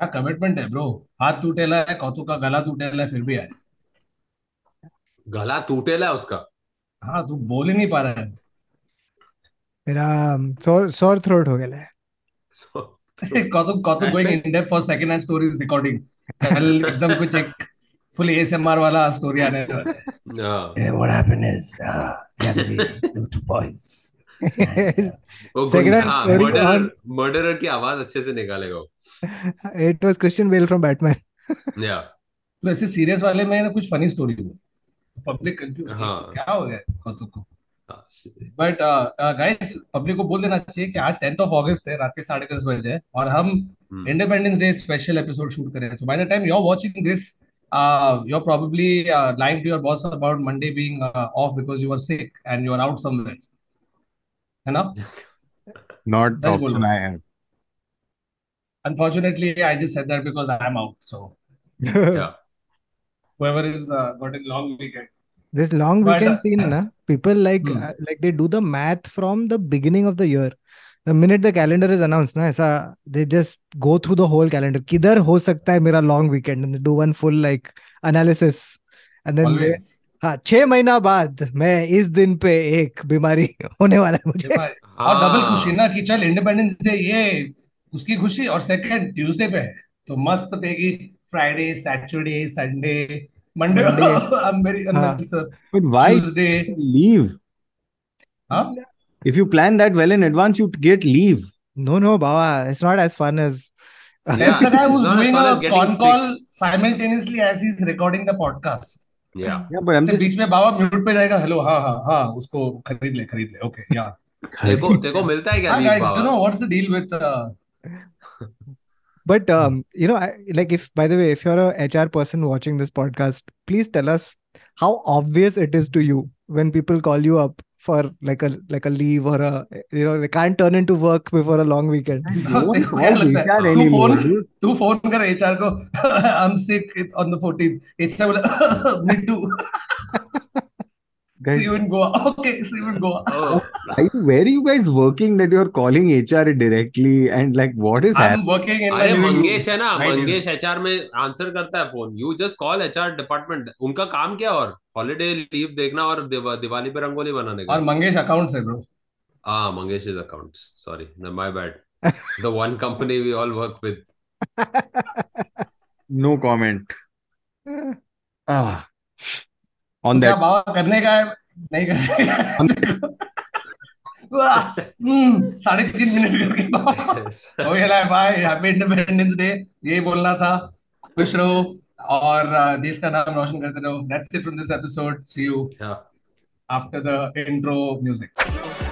क्या कमिटमेंट है ब्रो हाथ टूटेला है कौतु का गला टूटेला है फिर भी आए। गला टूटेला है उसका? हाँ तू बोल ही नहीं पा रहा है। मेरा सोर सोर थ्रोट हो गया है। So, कौतु कौतु going in depth for second hand stories recording कल एकदम कुछ एक फुल एएसएमआर वाला स्टोरी आने वाला है। हाँ, Yeah, what happened is, uh, the other day, there were two boys. And, uh, वो Second गुंडा- hand हाँ, story murderer on- murderer की आवाज़ अच्छे से निकालेगा it was Christian Bale from Batman या तो ऐसे सीरियस वाले में ना कुछ फनी स्टोरी हो पब्लिक कंफ्यूज हाँ. क्या हो गया कौतुक को? बट गाइस पब्लिक को बोल देना चाहिए कि आज टेंथ ऑफ़ ऑगस्ट है रात के साढ़े दस बजे और हम independence day special episode shoot कर रहे हैं। So by the time you are watching this you are probably live to your boss about Monday being off because you are sick and you are out somewhere है ना? Not option I have Unfortunately, I just said that because I am out. So yeah. whoever is uh, got a long weekend. this long But, weekend uh, scene na people like Hmm. uh, like they do the math from the beginning of the year the minute the calendar is announced na ऐसा they just go through the whole calendar किधर हो सकता है मेरा long weekend and they do one full like analysis and then they. हाँ छह महीना बाद मैं इस दिन पे एक बीमारी होने वाला है मुझे और डबल हाँ, खुशी ना कि चल इंडिपेंडेंस डे ये उसकी खुशी और सेकंड ट्यूसडे पे है। तो मस्त Peggy Friday Saturday Sunday Monday मेरी sir why Tuesday leave if you plan that well in advance you get leave no no Baba it's not as fun as podcast बीच में But um, you know, I, like if by the way, if you're a HR person watching this podcast, please tell us how obvious it is to you when people call you up for like a like a leave or a you know they can't turn into work before a long weekend. no one तेरे को क्या calls लगता है? HR तू anymore. Phone dude. तू phone कर HR को I am sick on the 14th HR बोला मी to Guys, see you in Goa okay see you in Goa oh, are you, where are you guys working that you're calling HR directly and like what is I am happening? Working in अरे मंगेश है ना Mangesh HR में answer करता है phone you just call HR department उनका काम क्या और? हॉलीडे लीव देखना और दिवाली पे रंगोली बनाने का। और मंगेश अकाउंट्स है bro ah Mangesh is accounts sorry my bad the one company we all work with No comment. Ah. On that बाबा करने का है? नहीं करने का है? वाह, हम्म, साढ़े तीन मिनट करके हो गया है भाई हैप्पी इंडिपेंडेंस डे ये बोलना था खुश रहो और देश का नाम रोशन करते रहो। That's it from this episode see you after the intro intro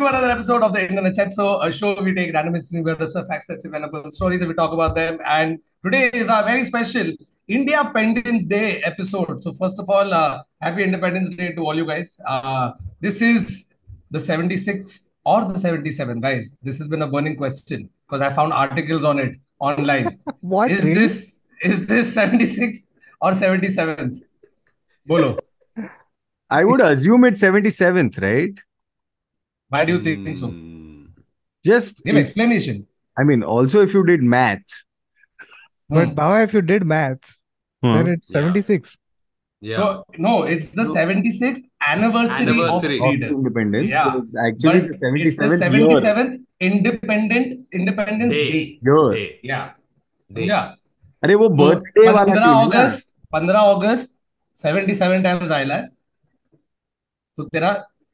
to another episode of the Internet Said. So, a show we take random interesting words of facts that's available, stories, and we talk about them. And today is our very special India Independence Day episode. So, first of all, uh, happy Independence Day to all you guys. Uh, this is the 76th or the 77th, guys. This has been a burning question because I found articles on it online. What is really? this is this 76th or 77th? Bolo. I would assume it's 77th, right? Why do you think so? Hmm. Just, Give explanation. I mean, also if you did math, But Hmm. Baba, if you did math, then it's Yeah. 76. Yeah. So no, it's the No. 76th anniversary, Anniversary. of of freedom. independence. Yeah. So it's actually But the it's the 77th year. 77th independent Independence Day. Day. year. Day. Yeah. Day. Yeah. अरे वो तो birthday वाला 15 scene है ना अगस्त 15 अगस्त 77 times आयला है तो तेरा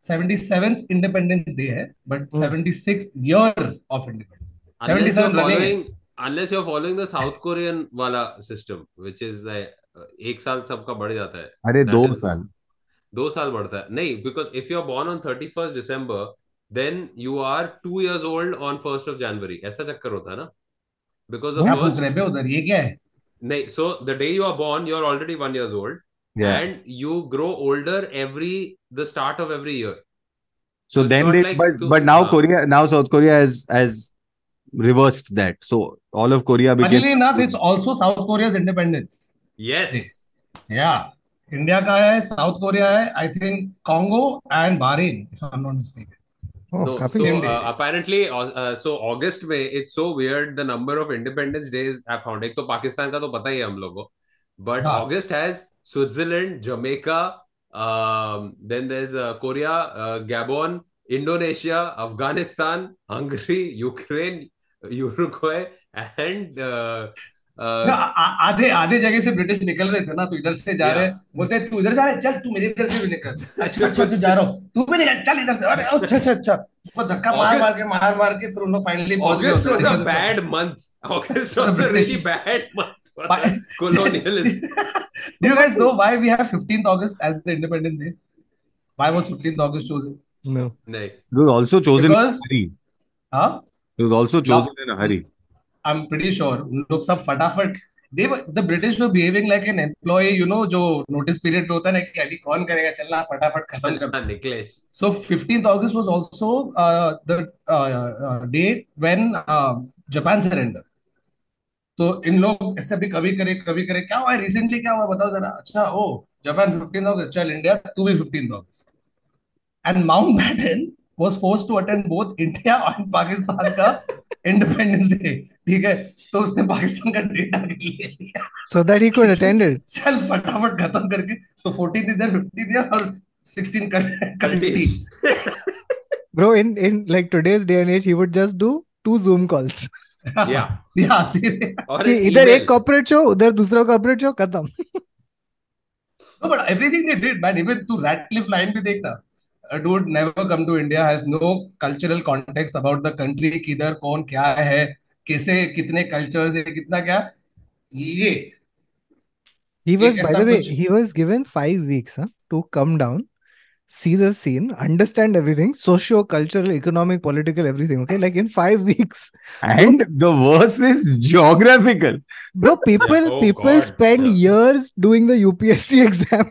सेवेंटी सेवेंथ इंडिपेंडेंस डे है but hmm. Seventy six year of independence seventy unless you're following the South Korean wala system, which is uh, एक साल सबका बढ़ जाता है। अरे दो is, साल। दो साल बढ़ता है। नहीं because if you are born on thirty first December then you are two years old on first of January ऐसा चक्कर होता है ना? बिकॉज़ ऑफ़ उधर ये क्या है? नहीं so the day you are born you are already one years old yeah and you grow older every the start of every year so it's then not they like but to- but now हाँ. korea now south korea has has reversed that so all of korea became funnily enough it's also South Korea's independence yes yeah India का है south Korea है I think Congo and bahrain if i'm not mistaken Oh, No, काफी so Same uh, day. apparently, uh, uh, so August में it's so weird the number of Independence Days I found. एक तो पाकिस्तान का तो पता ही है हम लोगों को, but हाँ. August has Switzerland, Jamaica um, then there's uh, Korea, uh, Gabon, Indonesia, Afghanistan, Hungary, Ukraine, uh, uh, आधे आधे जगह से ब्रिटिश निकल रहे थे ना तो इधर से जा रहे बोलते तू इधर जा रहे चल तू मेरे इधर से भी निकल। अच्छा अच्छा अच्छा जा रहा हूँ। तू भी निकल चल इधर से। अरे अच्छा अच्छा अच्छा। धक्का मार मार के मार मार के फिर उन्होंने finally bad month August bad month colonialism. Do you guys know why we have 15th August as the Independence Day? Why was 15th August chosen? No. नहीं It was also chosen because, in a hurry. Huh? It was also chosen no. in a hurry. I'm pretty sure उन लोग सब फटाफट they were the British were behaving like an employee you know जो notice period होता है ना कि अभी कौन करेगा चलना फटाफट खत्म कर चलना Niklesh So 15th August was also uh, the uh, uh, date when uh, Japan surrendered. तो इन लोग ऐसे भी कभी करे कभी करे। क्या हुआ है रिसेंटली क्या हुआ? बताओ जरा। अच्छा ओ जापान फिफ्टीन ऑगस्ट चल इंडिया तू भी fifteen August and Mountbatten was force to attend both India and Pakistan का इंडिपेंडेंस डे ठीक है? तो उसने पाकिस्तान का डेटा ले लिया। So that he could attended चल फटाफट खत्म करके। तो 14 इधर 15 इधर और 16 दी। Bro in in like today's day and as he would just do two Zoom calls इधर एक कॉपरेट शो उधर दूसरा कॉपरेट शो खत्म। नो बट एवरीथिंग भी देखना। Dude never come to India has no cultural context about the country किधर कौन क्या है कैसे कितने कल्चर है कितना क्या। ये He was, by the way, he was given five weeks huh, to come down see the scene, understand everything, socio, cultural, economic, political, everything. Okay, like in five weeks, And the worst is geographical. bro. People Oh, people God, spend yeah. years doing the UPSC exam.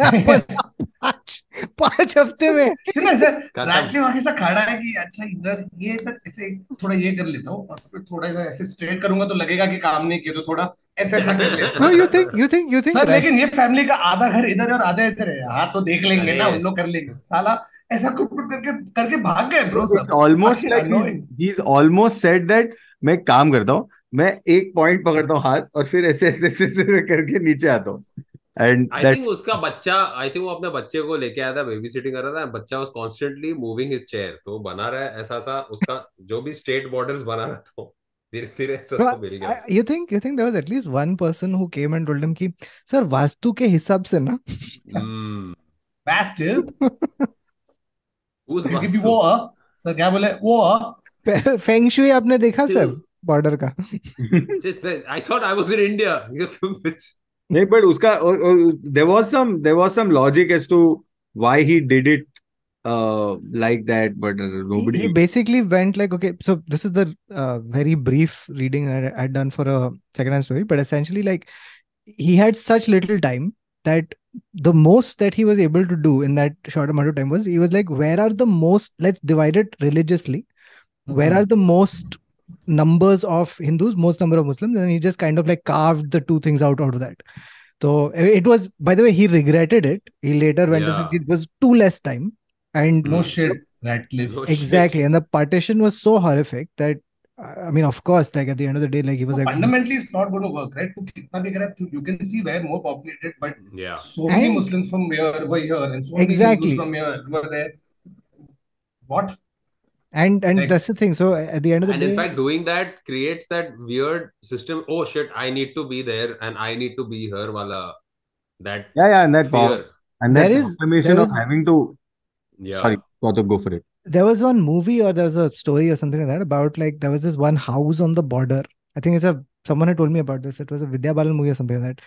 पाँच पाँच हफ़्ते में सुन ऐसे खत्म। Ratcliffe से खड़ा है कि अच्छा इधर ये ऐसे थोड़ा ये कर लेता हूँ और फिर थोड़ा ऐसे स्ट्रेट करूँगा तो लगेगा कि काम नहीं किया तो थोड़ा ऐसे ऐसा कर लेता हूँ। You think you think you sir लेकिन ये फैमिली का आधा घर इधर है और आधा इधर है। हाँ तो देख लेंगे ना उन लोग कर लेंगे। साला ऐसा करके करके भाग गए bro It's almost like he's, he's almost said that मैं एक काम करता हूँ मैं एक पॉइंट पकड़ता हूँ हाथ और फिर ऐसे ऐसे ऐसे, ऐसे करके नीचे आता हूँ। एंड आई थिंक उसका बच्चा आई थिंक वो अपने बच्चे को लेके आया था बेबी सिटिंग कर रहा था बच्चा was constantly moving his chair तो बना रहा है ऐसा सा उसका जो भी स्टेट बॉर्डर्स बना रहा था धीरे-धीरे ऐसा तो मिल गया। You think you think there was at least one person who came and told him कि सर वास्तु के हिसाब से ना? वास्तु उस वास्तु? वो सर क्या बोले? वो फेंग शुई आपने देखा सर बॉर्डर का? Just I thought I was in India नहीं बट उसका there was some there was some logic as to why he did it like that but uh, he, nobody he basically went like okay so this is the uh, very brief reading I had done for a second-hand story but essentially like he had such little time that the most that he was able to do in that short amount of time was he was like where are the most let's divide it religiously where are the most numbers of hindus most number of muslims and he just kind of like carved the two things out out of that. So it was by the way he regretted it. He later went to Yeah. think it was too less time and hmm. no shit radcliffe no exactly. Shit. and the partition was so horrific that i mean of course like at the end of the day like he was so like fundamentally it's not going to work right? You can see where more populated but yeah. so many and, muslims from here were here and so exactly. many Hindus from here were there. What? And and like, that's the thing. So at the end of the and day in fact doing that creates that weird system. Oh shit i need to be there and i need to be here wala that yeah yeah and that fear. and that there is, there is of having to yeah. Sorry Kautuk, go for it. There was one movie or there was a story or something like that about like there was this one house on the border. I think it's a someone had told me about this. It was a vidya balan movie or something like that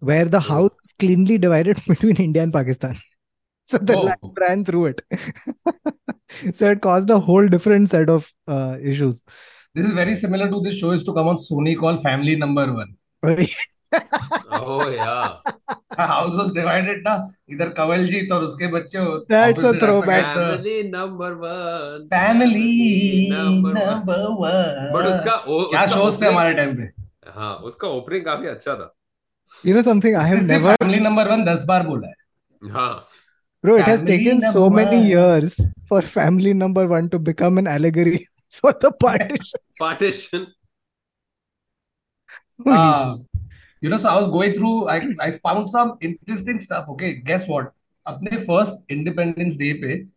where the Oh. house is cleanly divided between india and pakistan. So the Oh. line ran through it. So it caused a whole different set of uh, issues. This is very similar to this show is to come on Sony called Family Number One oh yeah house was divided ना इधर कंवलजीत और उसके बच्चे That's a throwback. family number one family number one but उसका क्या उसका थे हमारे टाइम पे हाँ उसका ओपनिंग काफ़ी अच्छा था You know something I have never, family number one दस बार बोला है हाँ bro. It has taken so many years for family number one to become an allegory for the partition. partition Uh, you know, so I was going through, I, I found some interesting stuff. Okay, guess what? अपने first Independence Day पे,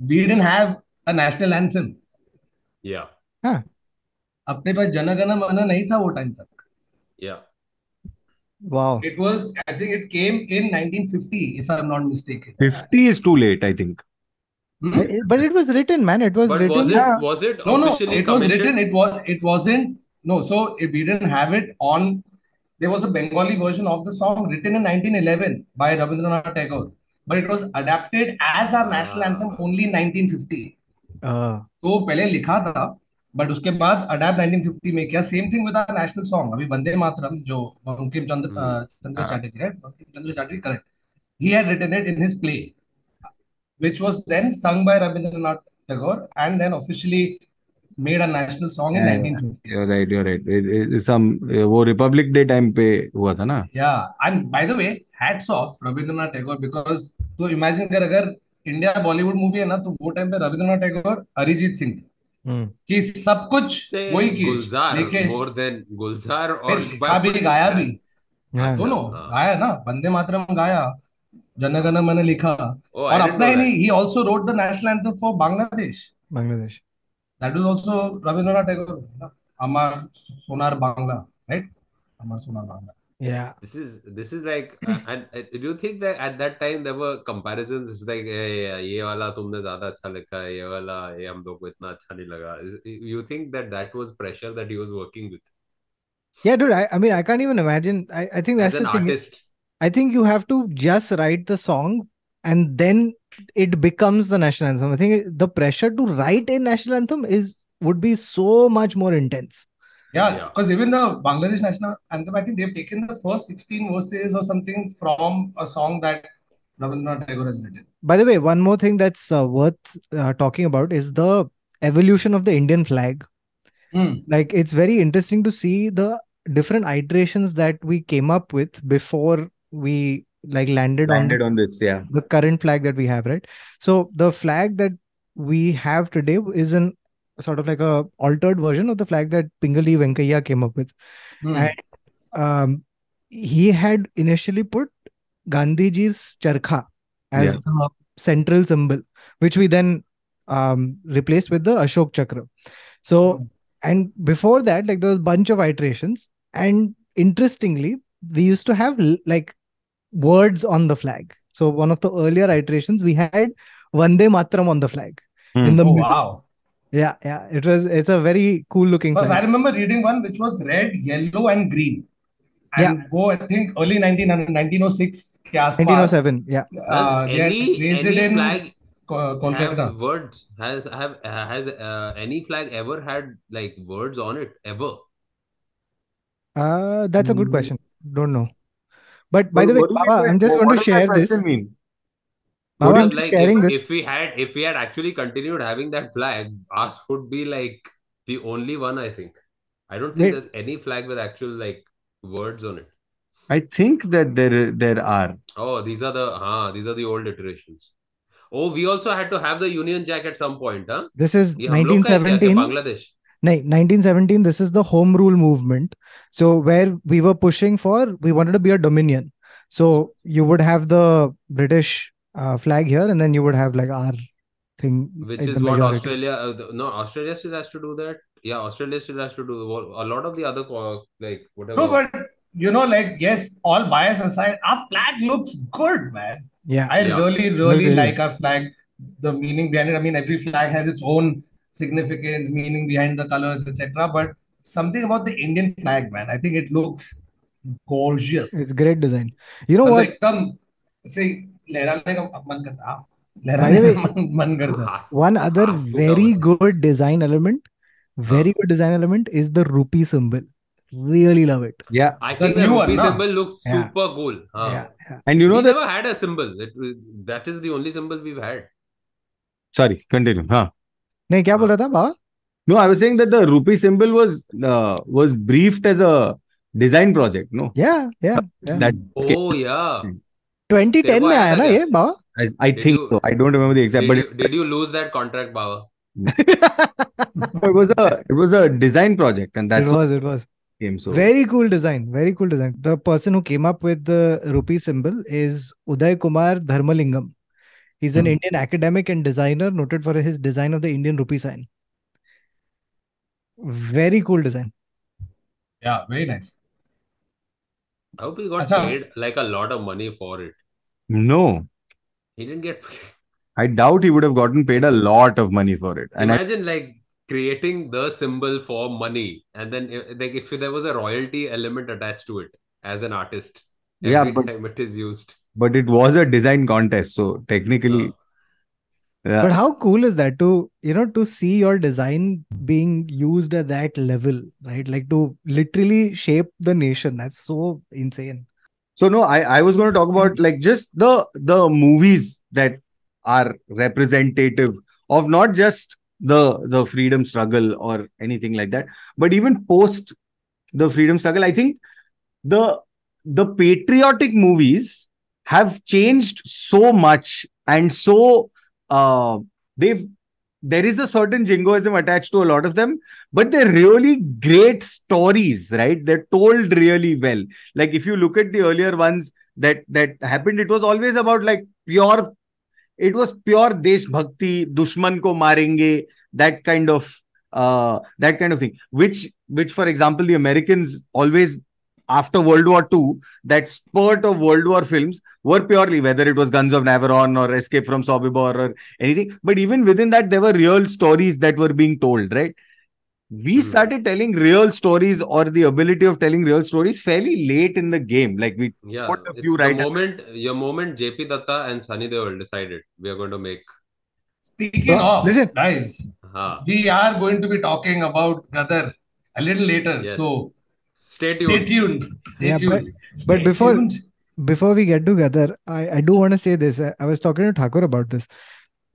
we didn't have a national anthem. yeah अपने पास जनगण मन नहीं था वो time तक. yeah Wow. It was, I think it came in 1950, if I'm not mistaken. 50 is too late, I think. Hmm? I- But it was written, man. It was but written. was it Yeah. was it No, no, officially it was commissioned? written. It was. It wasn't. No, so if we didn't have it on, there was a Bengali version of the song written in 1911 by Rabindranath Tagore, but it was adapted as our national Ah. anthem only in 1950. Uh, तो पहले लिखा था but उसके बाद adapt 1950 में किया same thing with our national song अभी वंदे मातरम जो Bankim Chandra Hmm. uh, Chandra Chatterjee right Bankim Chandra Chatterjee correct he had written it in his play which was then sung by Rabindranath Tagore and then officially made a national song in 1950 right right वो republic day time पे हुआ था ना? Yeah and by the way hats off Rabindranath Tagore because तो imagine कर अगर India Bollywood movie है ना तो वो टाइम पे रविंद्रनाथ टैगोर अरिजीत सिंह कि सब कुछ वही की गुलजार मोर गुलजार और भी गाया भी। सुनो गाया ना वंदे मातरम गाया जनगण मैंने लिखा। और अपना ही नहीं ही also wrote the national anthem for Bangladesh Bangladesh. That was also Rabindranath Tagore, Amar Sonar Bangla, right? Amar Sonar Bangla. Yeah. This is this is like, uh, and uh, do you think that at that time there were comparisons? It's like, hey, ye wala tumne zyada acha likha, ye wala, ye hum log ko itna acha nahi laga. Is, you think that that was pressure that he was working with? Yeah, dude. I, I mean, I can't even imagine. I, I think that's As an the thing. artist. I think you have to just write the song and then it becomes the national anthem. I think the pressure to write a national anthem is would be so much more intense. Yeah, Yeah. because even the Bangladesh national anthem, I think they've taken the first 16 verses or something from a song that Rabindranath Tagore has written. By the way, one more thing that's uh, worth uh, talking about is the evolution of the Indian flag. Hmm. Like it's very interesting to see the different iterations that we came up with before we like landed, landed on on this yeah the current flag that we have, right? So the flag that we have today is an sort of like a altered version of the flag that Pingali Venkaiah came up with. Hmm. And um, he had initially put Gandhiji's charkha as Yeah. the central symbol, which we then um, replaced with the Ashok Chakra. So, Hmm. and before that, like there was a bunch of iterations. And interestingly, we used to have like words on the flag. So one of the earlier iterations we had Vande Matram on the flag. Mm. In the oh, wow. Yeah, yeah. It was it's a very cool looking Because I remember reading one which was red, yellow, and green. And yeah. go, I think early 19, 1906 1907, yeah. Uh, any, raised any it flag co- words has have has uh, any flag ever had like words on it ever? Uh that's a good mm. question. Don't know. But by what, the way, Baba, I'm just going to share this. Mean? Baba, i mean like sharing if, this. if we had if we had actually continued having that flag, us would be like the only one. I think. I don't think Wait. there's any flag with actual like words on it. I think that there there are. Oh, these are the huh, these are the old iterations. Oh, we also had to have the Union Jack at some point, huh? This is 1917. Bangladesh. No, 1917. This is the Home Rule movement. So where we were pushing for, we wanted to be a dominion. So you would have the British uh, flag here, and then you would have like our thing. which is what majority. Australia. Uh, the- no, Australia still has to do that. Yeah, Australia still has to do a lot of the other like whatever. No, but you know, like, yes, all bias aside, our flag looks good, man. Yeah. I Yeah. really, really really like our flag. The meaning behind it. I mean, every flag has its own significance, meaning behind the colors, etc. But something about the Indian flag, man, I think it looks gorgeous. It's great design. You know मतलब what? एकदम से लहराने का मन करता हाँ, By लहराने the का मन मन करता हाँ, One other हाँ, तो very क्या good design element, very good design element is the rupee symbol. Really love it. yeah I The think the new one, rupee na? symbol looks Yeah. super cool. Huh. Yeah, yeah. and you know we that never had a symbol. It, was- that is the only symbol we've had. sorry continue huh नहीं क्या बोल रहा था बाबा no I was saying that the rupee symbol was uh, was briefed as a design project. No, Yeah, yeah, yeah. that Oh yeah. 2010 तेरे को में आया आया ना था ये बाबा I, I Did think you- so. I don't remember the exact, Did but you, it, did you lose that contract, Baba? it was a it was a design project, and it that's what was, it was. came. So Very cool design. Very cool design. The person who came up with the rupee symbol is Uday Kumar Dharmalingam. He's an Hmm. Indian academic and designer noted for his design of the Indian rupee sign. Very cool design. Yeah, very nice. I hope he got Acha. paid like a lot of money for it. no, He didn't get. I doubt he would have gotten paid a lot of money for it. And I, Imagine like creating the symbol for money, and then uh, like if there was a royalty element attached to it as an artist, Yeah, every but- time it is used. But it was a design contest, so technically, Uh, yeah. But how cool is that to, you know, to see your design being used at that level, right? Like to literally shape the nation. That's so insane. So no, I, I was going to talk about like just the the movies that are representative of not just the the freedom struggle or anything like that, but even post the freedom struggle. I think the the patriotic movies have changed so much and so uh they've there is a certain jingoism attached to a lot of them, but they're really great stories, right? They're told really well like if you look at the earlier ones that that happened it was always about like pure it was pure desh bhakti dushman ko marenge that kind of uh that kind of thing which which for example the americans always after world war ii that spurt of world war films were purely whether it was guns of navarone or escape from sobibor or anything but even within that there were real stories that were being told right we Hmm. started telling real stories or the ability of telling real stories fairly late in the game. Like we Yeah, Put a it's few the right- moment your moment JP Dutta and Sunny Deol decided we are going to make. Speaking Bro, of, listen. guys, Ha. we are going to be talking about Gadar a little later. Yes. So Stay stay tuned. tuned. Stay Yeah, but- tuned. but Stay before- tuned. Before we get together, I, I do want to say this. I, I was talking to Thakur about this.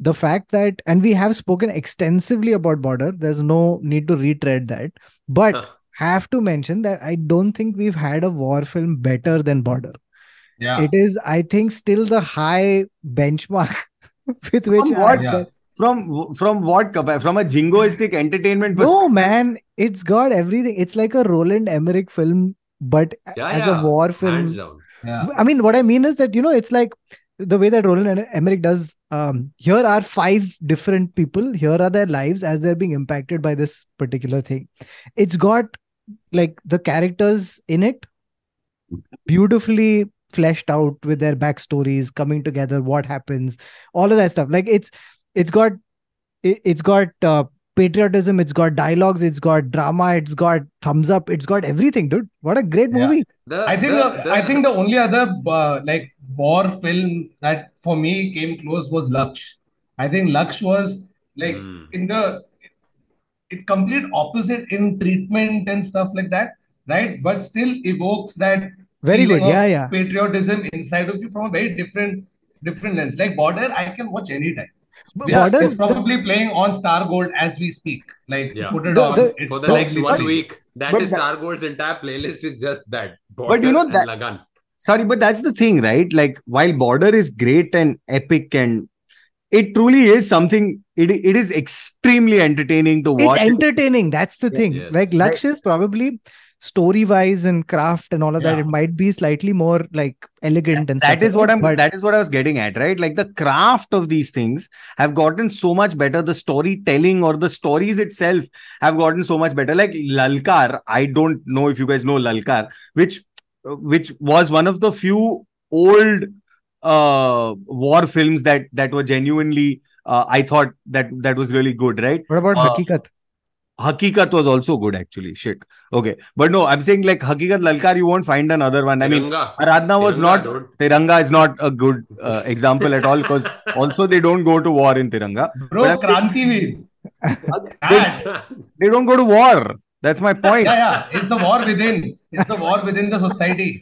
The fact that, and we have spoken extensively about border, there's no need to retread that. But Huh. have to mention that I don't think we've had a war film better than border. Yeah. It is, I think, still the high benchmark with which From I what? Yeah. from from what from a jingoistic entertainment No, perspective. man, it's got everything. It's like a Roland Emmerich film, but Yeah, as yeah. a war film. Yeah. I mean, what I mean is that you know, it's like the way that Roland Emmerich does. Um, here are five different people. Here are their lives as they're being impacted by this particular thing. It's got like the characters in it beautifully fleshed out with their backstories coming together. What happens? All of that stuff. Like it's it's got it, it's got uh, patriotism. It's got dialogues. It's got drama. It's got thumbs up. It's got everything, dude. What a great Yeah. movie. The, I think the, the, I think the only other uh, like war film that for me came close was Laksh. I think Laksh was like Hmm. in the it's complete opposite in treatment and stuff like that, right? But still evokes that Very feeling good. Yeah, yeah. patriotism inside of you from a very different different lens. Like Border, I can watch anytime. But We are- Border- it's probably playing on Star Gold as we speak. Like Yeah. put it The- on. the- for the next one week. That But is Star Gold's entire playlist is just that. But you know that- and Lagan. Sorry, but that's the thing, right? Like while Border is great and epic and it truly is something it, it is extremely entertaining to watch. it's entertaining that's the Yeah. thing Yes. like Laksh is probably story wise and craft and all of that it might be slightly more like elegant and that is what I'm but that is what I was getting at, right? Like the craft of these things have gotten so much better. The storytelling or the stories itself have gotten so much better. Like Lalkar, I don't know if you guys know Lalkar, which which was one of the few old uh war films that that were genuinely uh, I thought that that was really good, right? what about Uh, hakikat Hakikat was also good actually. Shit. Okay. But no, I'm saying like Hakikat Lalkar, you won't find another one. I mean Tiranga. Aradhana was Tiranga, not dude. Tiranga is not a good uh, example at all because also they don't go to war in Tiranga. Bro, But I'm. They, they don't go to war. That's my point. yeah, yeah. It's the war within. It's the war within the society.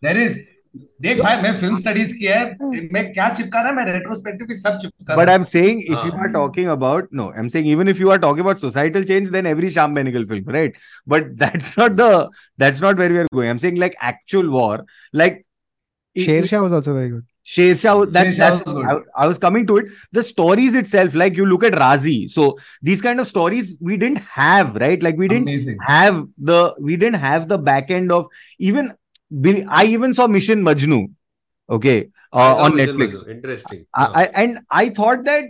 There is देख भाई मैं film studies किया है मैं क्या चिपका रहा मैं रेट्रोस्पेक्टिव भी सब चिपका रहा but I am saying if you are talking about no I am saying even if you are talking about societal change then every Shyam Benegal film right but that's not the that's not where we are going I am saying like actual war like Shershaah was also very good Shershaah that's that's I was coming to it the stories itself like you look at Raazi so these kind of stories we didn't have right like we didn't have the we didn't have the back end of even I even saw Mission Majnu, okay, uh, on Netflix. Interesting. I, I, and I thought that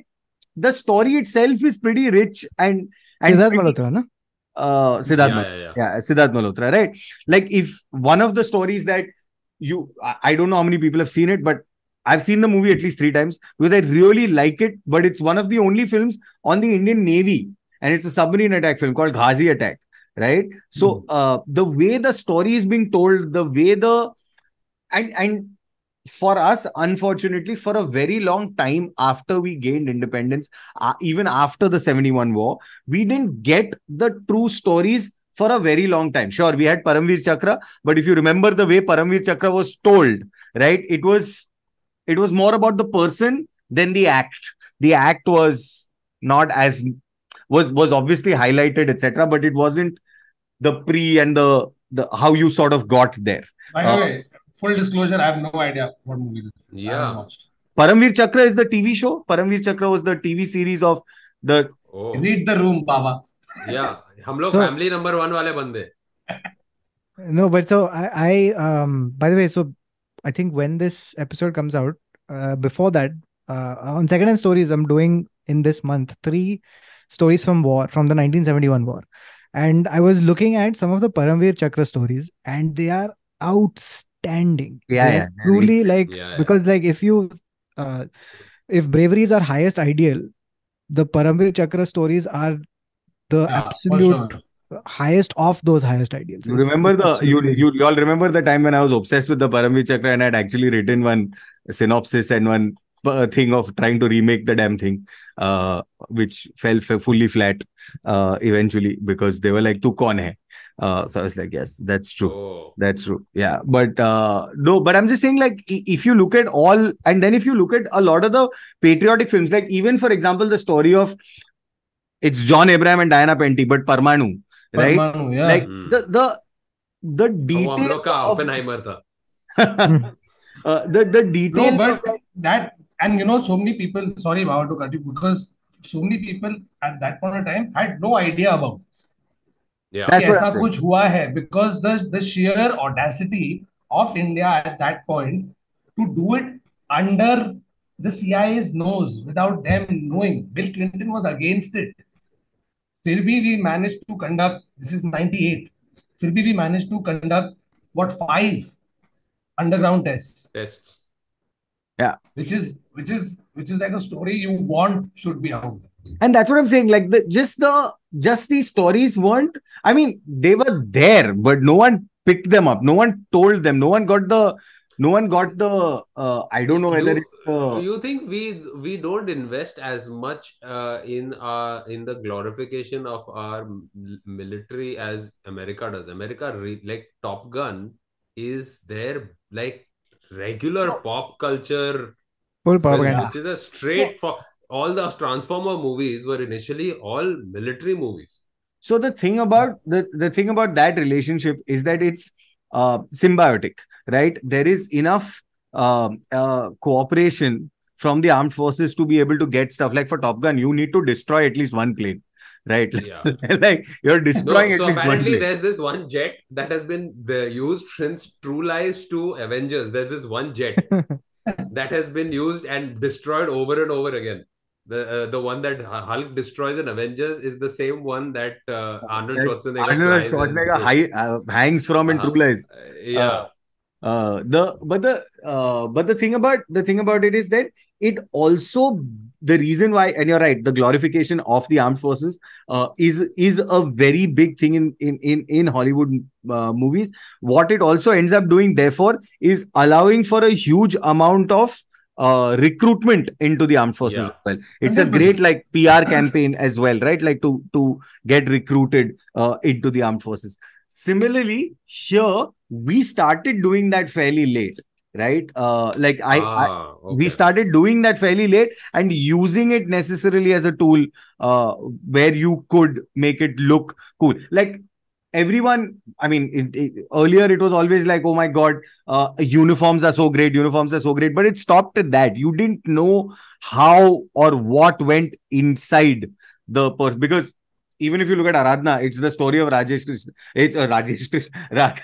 the story itself is pretty rich and and Siddharth pretty- Malhotra, no? uh, Siddharth yeah, Malhotra. yeah, yeah. Yeah, Siddharth Malhotra, right? Like if one of the stories that you, I, I don't know how many people have seen it, but I've seen the movie at least three times because I really like it. But it's one of the only films on the Indian Navy, and it's a submarine attack film called Ghazi Attack, right? So uh, the way the story is being told, the way the and and for us, unfortunately, for a very long time after we gained independence, uh, even after the 71 war, we didn't get the true stories for a very long time. Sure, we had Paramveer Chakra, but if you remember the way Paramveer Chakra was told, right, it was it was more about the person than the act. The act was not as was was obviously highlighted, etc., but it wasn't the pre and the the how you sort of got there. by the way full disclosure I have no idea what movie this is I Yeah. haven't watched Paramveer Chakra is the TV show. Paramveer Chakra was the TV series of the Oh, read the room Baba yeah. हम लोग So- family number one वाले बंदे No, but so I, I um by the way, so I think when this episode comes out, uh, before that, uh, on secondhand stories, I'm doing in this month three stories from war from the 1971 war, and I was looking at some of the Paramveer Chakra stories, and they are outstanding. Yeah, They are yeah, truly like Yeah, yeah. because like if you, uh, if bravery is our highest ideal, the Paramveer Chakra stories are the Yeah, absolute highest of those highest ideals. You remember the you you you all remember the time when I was obsessed with the Paramveer Chakra and I had actually written one synopsis and one thing of trying to remake the damn thing, uh, which fell fully flat uh, eventually because they were like, "Tu kon hai?" Uh, so I was like, "Yes, that's true. Oh. That's true. Yeah." But uh, no, but I'm just saying, like, if you look at all, and then if you look at a lot of the patriotic films, like even for example, the story of it's John Abraham and Diana Penty, but Parmanu, right? Parmanu, yeah. Like mm. the the the oh, detail. Oh, of... Oppenheimer. Tha. uh, the the detail no, but that and you know so many people sorry Baba to cut you because so many people at that point of time had no idea about this. Yeah. That's कि what ऐसा I'm saying. कुछ हुआ है because the the sheer audacity of India at that point to do it under the CIA's nose without them knowing. Bill Clinton was against it. फिर भी we managed to conduct this is 98 फिर भी we managed to conduct what five underground tests Tests. which is which is which is like a story you want should be out there. and that's what I'm saying. Like the just the just these stories weren't. I mean, they were there, but no one picked them up. No one told them. No one got the. No one got the. Uh, I don't know whether you, it's the. you think we we don't invest as much uh, in our in the glorification of our military as America does. America re, like Top Gun is their like regular pop culture full film, propaganda. which is a straight for all the Transformer movies were initially all military movies. So the thing about the the thing about that relationship is that it's uh, symbiotic, right? There is enough um, uh, cooperation from the armed forces to be able to get stuff. Like for Top Gun, you need to destroy at least one plane, right? Yeah. like you're No, destroying so at least one apparently there's this one jet that has been the, used since True Lies to Avengers. There's this one jet that has been used and destroyed over and over again. The uh, the one that Hulk destroys in Avengers is the same one that uh, Arnold Schwarzenegger, Arnold Schwarzenegger high, uh, hangs from in Uh-huh. True Lies. Uh, yeah. uh the but the uh but the thing about the thing about it is that it also the reason why and you're right the glorification of the armed forces uh is is a very big thing in in in, in hollywood uh, movies. What it also ends up doing therefore is allowing for a huge amount of uh recruitment into the armed forces Yeah. as well. It's a great like pr campaign as well right? Like to to get recruited uh, into the armed forces. Similarly, here we started doing that fairly late, right? Uh, like I, I Ah, we started doing that fairly late and using it necessarily as a tool uh, where you could make it look cool. Like everyone, I mean, it, it- earlier it was always like, oh my god, uh, uniforms are so great, uniforms are so great, but it stopped at that. You didn't know how or what went inside the person because even if you look at Aradhana, it's the story of Rajesh Krishna. It's uh, Rajesh Krishna, Ra-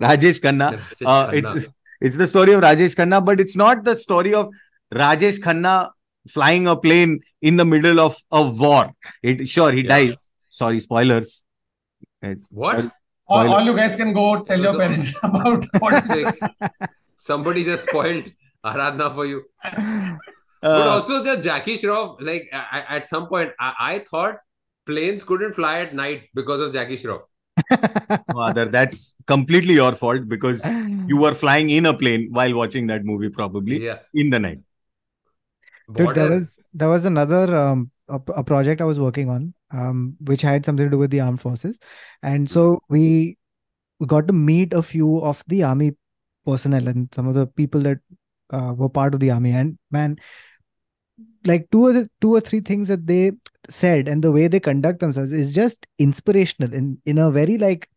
Rajesh Khanna. Uh, it's it's the story of Rajesh Khanna, but it's not the story of Rajesh Khanna flying a plane in the middle of a war. It sure he Yeah. dies. Sorry, spoilers. What? sorry. All, all you guys can go tell your So- parents about what is Somebody just spoiled Aradhana for you. But Uh, also, the Jackie Shroff, like I, I- at some point, I, I thought planes couldn't fly at night because of Jackie Shroff. Mother, that's completely your fault because you were flying in a plane while watching that movie, probably Yeah. in the night. Dude, there was there was another um a, a project I was working on um which had something to do with the armed forces, and so we we got to meet a few of the army personnel and some of the people that uh, were part of the army. And man, like two or the, two or three things that they said and the way they conduct themselves is just inspirational in in a very like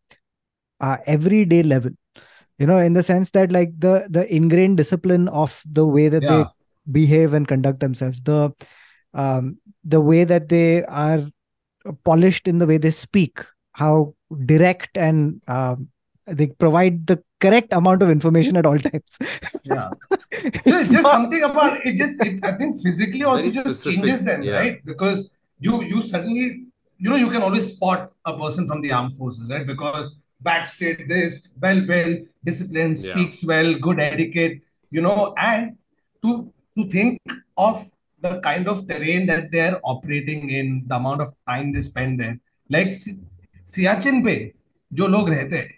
uh, everyday level. You know, in the sense that like the the ingrained discipline of the way that they behave and conduct themselves the um the way that they are polished in the way they speak how direct and um, they provide the correct amount of information at all times Yeah. it's just something about it. Just it, I think physically also Very just specific, changes them, yeah. right? Because you you suddenly you know you can always spot a person from the armed forces, right? Because back straight, this well well disciplined, Yeah. speaks well, good etiquette, you know, and to to think of the kind of terrain that they're operating in, the amount of time they spend there, like Si- Siachen पे जो लोग रहते हैं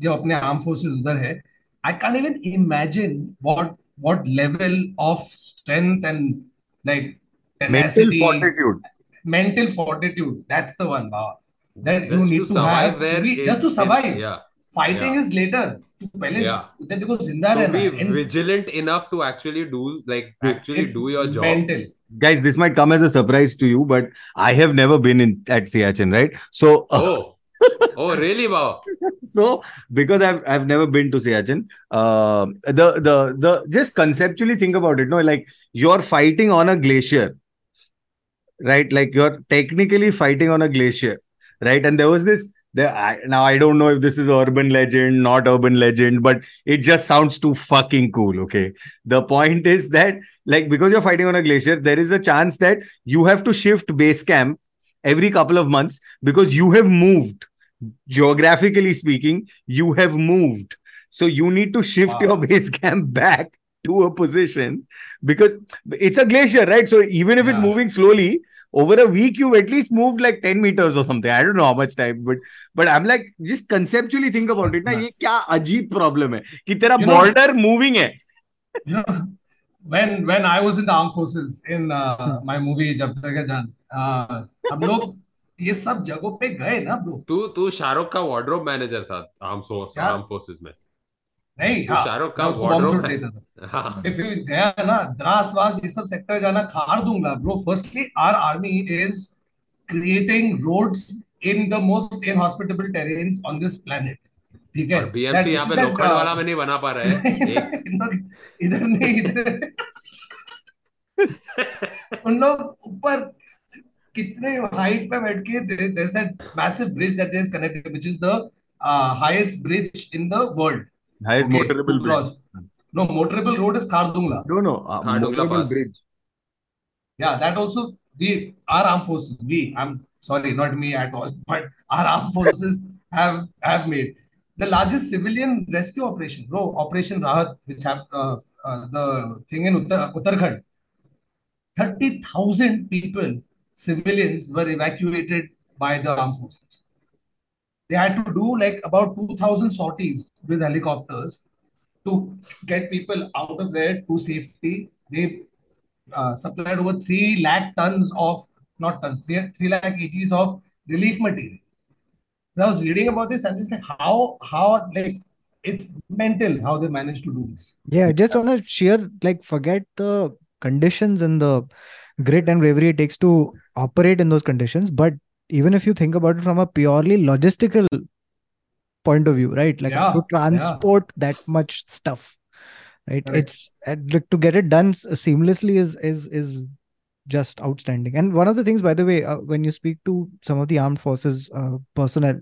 जो अपने arm forces उधर है I can't even imagine what what level of strength and like Mental tenacity, fortitude. mental fortitude. That's the one, Baba. That you Just need to to survive have there to be, is just to in- survive. yeah. Fighting Yeah. is later. तू पहले Yeah. उधर देखो जिंदा To रहना be है. And vigilant enough to actually do, like, Dude, actually it's do your job. mental. Guys, this might come as a surprise to you, but I have never been in at Siachen, right? So Oh. Oh, really, Baba? so because I've I've never been to Siachen, uh, the the the just conceptually think about it. No, like you're fighting on a glacier, right? Like you're technically fighting on a glacier, right? And there was this. There, I, now I don't know if this is urban legend, not urban legend, but it just sounds too fucking cool. Okay, the point is that like because you're fighting on a glacier, there is a chance that you have to shift base camp every couple of months because you have moved geographically speaking, you have moved. So you need to shift Wow. your base camp back to a position because it's a glacier, right? So even if yeah. it's moving slowly, over a week you've at least moved like 10 meters or something. I don't know how much time, but but I'm like just conceptually think about it. ना ये क्या अजीब problem है कि तेरा You border know- moving है. You know, when when I was in the armed forces in uh, my movie है uh, हम लोग ये सब जगहों पे गए ना ब्रो तू तू शाहरुख का वार्डरोब मैनेजर था आर्म फोर्स आर्म फोर्सेस में नहीं हाँ शाहरुख का देता था। हाँ। You गया ना द्रास वास ये सब सेक्टर जाना खाड़ दूँगा bro firstly our army is creating roads in the most inhospitable terrains on this planet ठीक है? बीएमसी यहाँ पे लोखंड वाला में नहीं बना पा रहा है। इधर नहीं इधर उन लोग ऊपर कितने हाइट पे बैठ के there is that massive bridge that they have connected which is the highest bridge in the world Highest Okay, motorable bridge. No, motorable road is Khardungla. No, no. Uh, Khardungla Pass. bridge. Yeah, that also we our armed forces. We I'm sorry, not me at all, but our armed forces have have made the largest civilian rescue operation, bro. Operation Rahat, which have uh, uh, the thing in Uttar, Uttarakhand. Thirty thousand people, civilians, were evacuated by the armed forces. They had to do like about two thousand sorties with helicopters to get people out of there to safety. They uh, supplied over 3 lakh tons of, not tons, 3, 3 lakh kgs of relief material. When I was reading about this, I'm just like, how, how, like, it's mental how they managed to do this. Yeah, just on a sheer like forget the conditions and the grit and bravery it takes to operate in those conditions. But even if you think about it from a purely logistical point of view, right? Like Yeah, to transport that much stuff, right? Correct. It's look, to get it done seamlessly is is is just outstanding. And one of the things, by the way, uh, when you speak to some of the armed forces uh, personnel,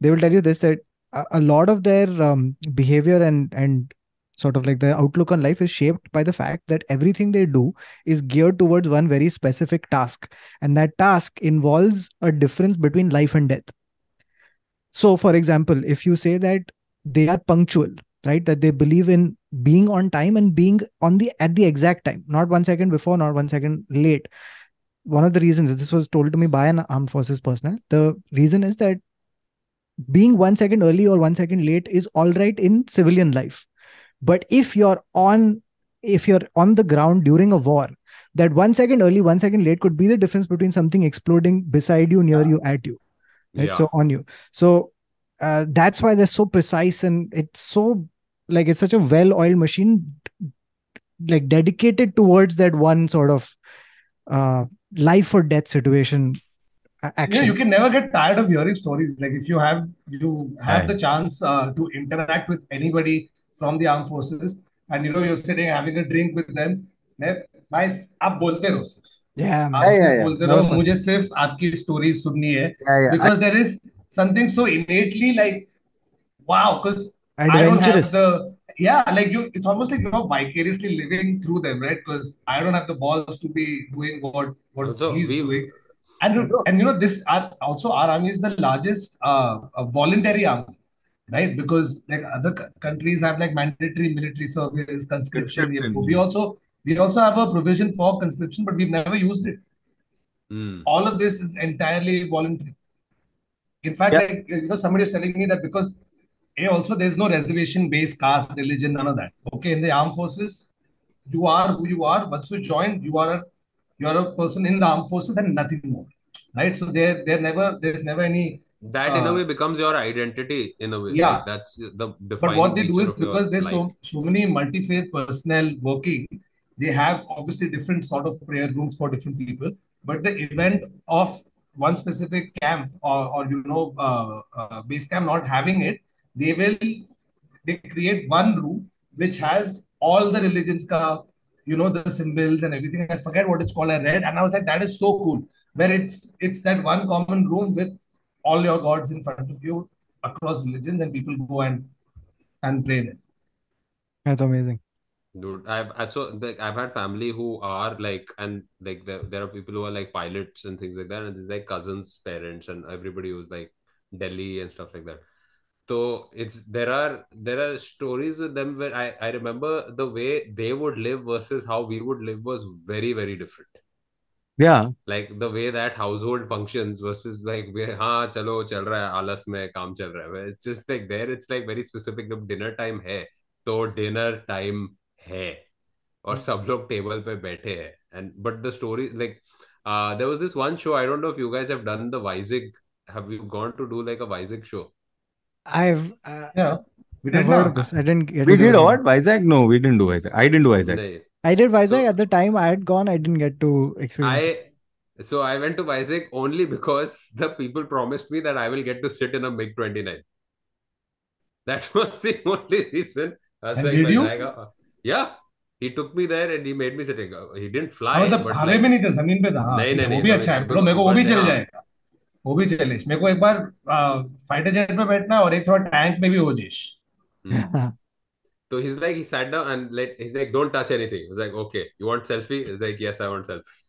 they will tell you this that a, a lot of their um, behavior and and sort of like the outlook on life is shaped by the fact that everything they do is geared towards one very specific task. And that task involves a difference between life and death. So for example if you say that they are punctual right that they believe in being on time and being on the at the exact time not one second before not one second late. One of the reasons this was told to me by an armed forces personnel the reason is that being one second early or one second late is all right in civilian life but if you're on if you're on the ground during a war that one second early one second late could be the difference between something exploding beside you near Yeah. you at you right Yeah. so on you so uh, that's why they're so precise and it's so like it's such a well-oiled machine like dedicated towards that one sort of uh life or death situation uh, Yeah, you can never get tired of hearing stories. Like if you have you have Right. the chance uh, to interact with anybody from the armed forces, and you know you're sitting having a drink with them, मैं भाई आप बोलते रहो सिर्फ yeah man. आप Yeah, yeah, सिर्फ yeah. बोलते That was रहो fun. मुझे सिर्फ आपकी स्टोरी सुननी है Yeah, yeah. I- because there is something so innately like wow because I don't have adventurous the yeah like you it's almost like you're vicariously living through them right because I don't have the balls to be doing what what Also, he's we've- doing and and you know this our, also our army is the largest uh, uh, voluntary army right because like other c- countries have like mandatory military service conscription Conscription. we also we also have a provision for conscription but we've never used it Mm. all of this is entirely voluntary. In fact, Yeah. like you know, somebody is telling me that because A also there's no reservation-based caste, religion, none of that. Okay, in the armed forces, you are who you are. Once you join, you are a you are a person in the armed forces and nothing more. Right? So there there never there's never any That in a Uh, way becomes your identity in a way. Yeah. Like that's the but what they do is because there's so so many multi-faith personnel working, they have obviously different sort of prayer rooms for different people. But the event of one specific camp or, or you know uh, uh, base camp not having it, they will they create one room which has all the religions ka, you know the symbols and everything. I forget what it's called. I read and I was like, that is so cool. Where it's it's that one common room with all your gods in front of you across religions, and people go and and pray there. that's amazing Dude, I've I so like I've had family who are like and like there there are people who are like pilots and things like that, and there's like cousins' parents and everybody who's like Delhi and stuff like that. So it's there are there are stories with them where I I remember the way they would live versus how we would live was very very different yeah like the way that household functions versus like haan, chalo chal raha hai, alas mein kaam chal raha hai. it's just like there it's like very specific of dinner time hai so dinner time hai or sub log table pe baithe hai. and but the story like uh there was this one show i don't know if you guys have done the Vizag. have you gone to do like a Vizag show i've uh, yeah we did heard of this. I didn't. We did what? Isaac? No, we didn't do Isaac. I didn't do Isaac. I did Vizag So- at the time I had gone. I didn't get to experience. it. I so I went to Vizag only because the people promised me that I will get to sit in a MiG 29 that was the only reason I was And like did you? Vizag, uh, yeah he took me there and he made me sitting he didn't हाँ, fly मतलब but हवे like, में नहीं था जमीन पे था हाँ नहीं, ठीक है, नहीं, वो भी नहीं, अच्छा है जमीन- ब्रो मेरे को वो भी ऊपर से, चल हाँ। जाएगा वो भी चले मेरे को एक बार फाइटर जेट पे बैठना और एक थोड़ा टैंक में भी हो जिश hmm. So he's like, he sat down and let he's like, don't touch anything. He's like, okay, you want selfie? He's like, yes, I want selfie.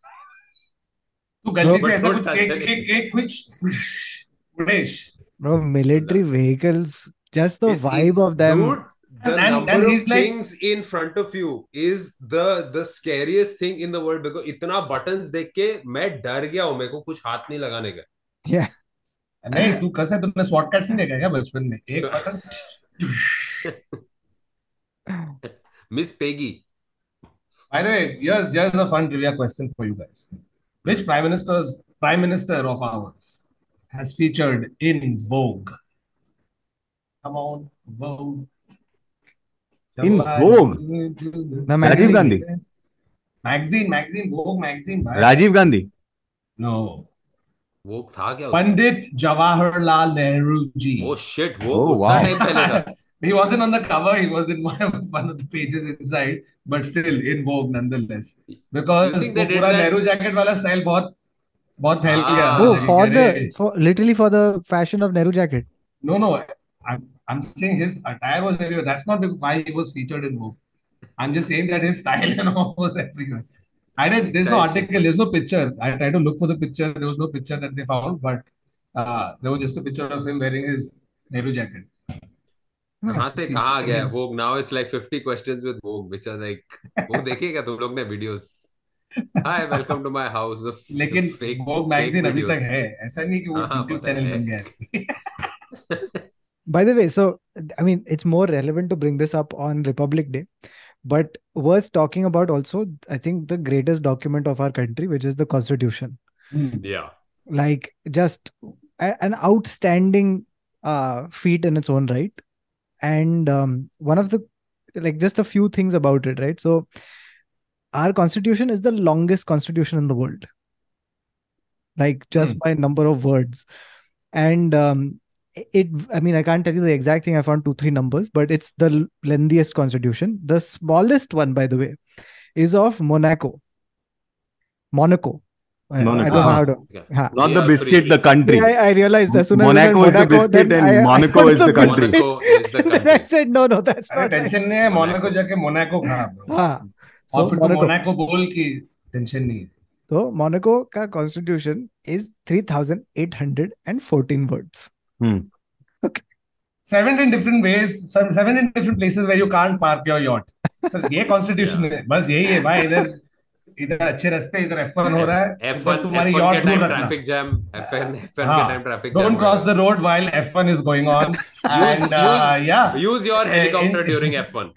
तू गलती से ऐसा कुछ केक. केक केक कुछ उड़ेश Bro, military vehicles, just the It's vibe of them. Dude, the And- number and of like- things in front of you is the the scariest thing in the world because इतना buttons देख के मैं डर गया हूँ मेरे को कुछ हाथ नहीं लगाने का Yeah. नहीं तू कैसे तुमने स्वॉट कैट्स नहीं देखा क्या बचपन में एक button Miss Peggy By the way, here's here's a fun trivia question for you guys. Which prime minister's prime minister of ours has featured in Vogue? Come on, Vogue. In Vogue? No, Rajiv Gandhi. Magazine, magazine, Vogue magazine. bhai. Rajiv Gandhi. No. वो था क्या उसमें? Pandit Jawaharlal Nehru ji. Oh shit, वो Oh, उतना wow. Time पहले था. he wasn't on the cover, he was in one of, one of the pages inside, but still in Vogue nonetheless. Because You think they वो did पूरा that- Nehru jacket वाला style बहुत बहुत फैल Ah. गया Oh, था, for कि the अरे, for literally for the fashion of Nehru jacket. no no I'm I'm saying his attire was everywhere. That's not why he was featured in Vogue. I'm just saying that his style and all was everywhere. I didn't. There's no Style, article. There's no picture. I tried to look for the picture. There was no picture that they found, but uh, there was just a picture of him wearing his Nehru jacket. कहाँ से कहाँ आ गया है Vogue? Now it's like 50 questions with Vogue, which are like वो देखेगा तुम लोग ने videos. Hi, welcome to my house. The, f- लेकिन the fake Vogue fake magazine अभी videos. तक है ऐसा नहीं कि वो हाँ, हाँ, YouTube पता चैनल है। बन गया है By the way, so I mean, it's more relevant to bring this up on Republic Day, but worth talking about also. I think the greatest document of our country, which is the Constitution, Yeah. like just a- an outstanding uh, feat in its own right, and um, one of the like just a few things about it, right? So, our Constitution is the longest Constitution in the world, like just Hmm. by number of words, and um, it i mean i can't tell you the exact thing. I found two three numbers but it's the lengthiest constitution. The smallest one by the way is of monaco. Monaco I- i don't know how to Yeah. Not the biscuit, the country. I, I realized as soon as Monaco I is the biscuit and I- I Monaco thought is the country. Monaco is the Then I said no no that's not. Tension नहीं है Monaco Monaco. जाके Monaco खा bro. हाँ और फिर तो monaco Monaco बोल की टेंशन नहीं है तो मोनाको का constitution is 3814 words seven in different ways seven in different places where you can't park your yacht sir ये कॉन्स्टिट्यूशन है बस यही है भाई इधर इधर अच्छे रास्ते इधर F1 हो रहा है इधर F1 तुम्हारी F1 yacht के दूर टाइम रखना ट्रैफिक जैम F1 F1 के हाँ, time traffic jam don't cross the road while F1 is going on and uh, yeah use your Eh, helicopter in- during F1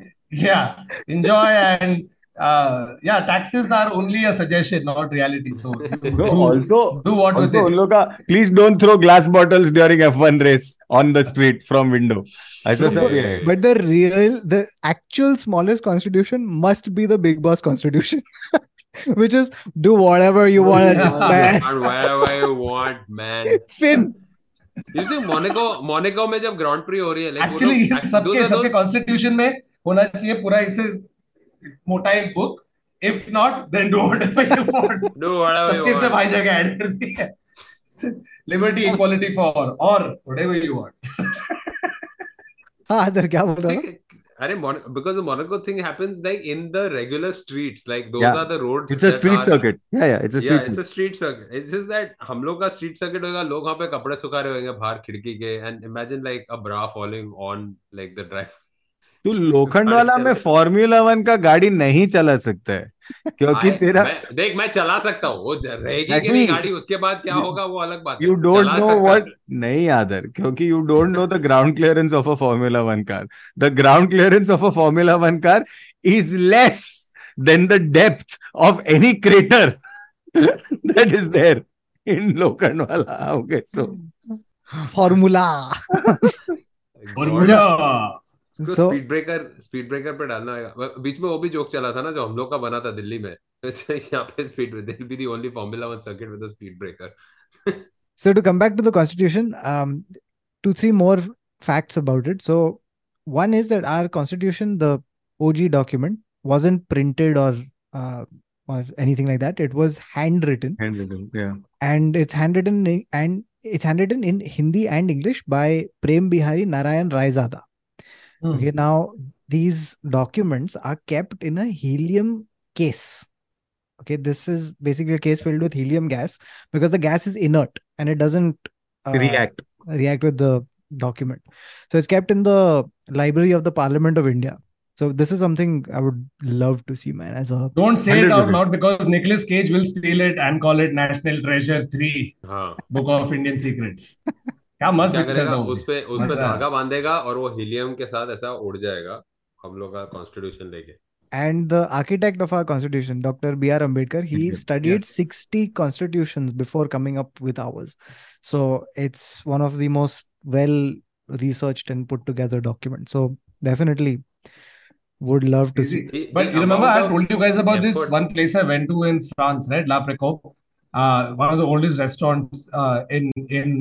yeah enjoy and uh, yeah taxes are only a suggestion not reality so you No, do, also, do what with also उन it लोग का please don't throw glass bottles during F1 race on the street from window. ऐसा सब ये है. but the real the actual smallest constitution must be the big boss constitution which is do whatever you want Yeah. man and wherever you want man. Finn. You think Monaco Monaco में जब grand pre हो रही है actually सबके सबके constitution में होना चाहिए पूरा इसे मोटा एक book if not then do whatever you want do whatever you सबके इसमें भाई जगह ऐड कर दी है। लिबर्टी इक्वालिटी फॉर और व्हाटएवर यू वांट हाँ अदर क्या बोल रहा था think अरे Mon- because the Monaco thing happens like in the regular streets like those Yeah. are the roads It's a that street are- circuit. Yeah, yeah, it's a yeah, street it's circuit. a street circuit. It's just that हम लोग का street circuit होगा लोग वहाँ पे कपड़े सुखा रहे होंगे बाहर खिड़की के and imagine like a bra falling on like the drive. तू लोखंड वाला में फॉर्मूला वन का गाड़ी नहीं चला सकता है क्योंकि तेरा मैं, देख मैं चला सकता हूँ वो रहेगी कि नहीं। गाड़ी उसके बाद क्या होगा वो अलग बात यू डोंट नो व्हाट नहीं आदर क्योंकि you don't know the ground clearance of a formula one car the ground clearance of a formula one car is less than the depth of any crater that is there in लोखंड वाला okay सो formula. Formula उसको so speed breaker speed breaker पे डालना है बीच में वो भी joke चला था ना जो हम लोग का बना था दिल्ली में तो इससे यहाँ पे स्पीड दिल be the only formula one circuit with speed breaker so to come back to the constitution um two three more facts about it so one is that our constitution the og document wasn't printed or uh, or anything like that it was handwritten yeah and it's handwritten in, and it's handwritten in hindi and english by prem bihari narayan raizada okay now these documents are kept in a helium case. Okay this is basically a case filled with helium gas because the gas is inert and it doesn't uh, react. react with the document. So it's kept in the library of the parliament of india. So this is something i would love to see man as a Don't say it out 100%. loud because Nicolas Cage will steal it and call it National Treasure 3 हाँ Book of Indian Secrets. क्या मस्त क्या picture करेगा था उस पे उस पे। धागा बांधेगा और वो हीलियम के साथ ऐसा उड़ जाएगा हम लोग का कॉन्स्टिट्यूशन लेके and the architect of our constitution dr br ambedkar he Mhm. studied Yes. 60 constitutions before coming up with ours so it's one of the most well researched and put together documents so definitely would love to see. The- But you remember I told you guys about this effort- one place I went to in France, right? La Precope, uh, one of the oldest restaurants uh, in in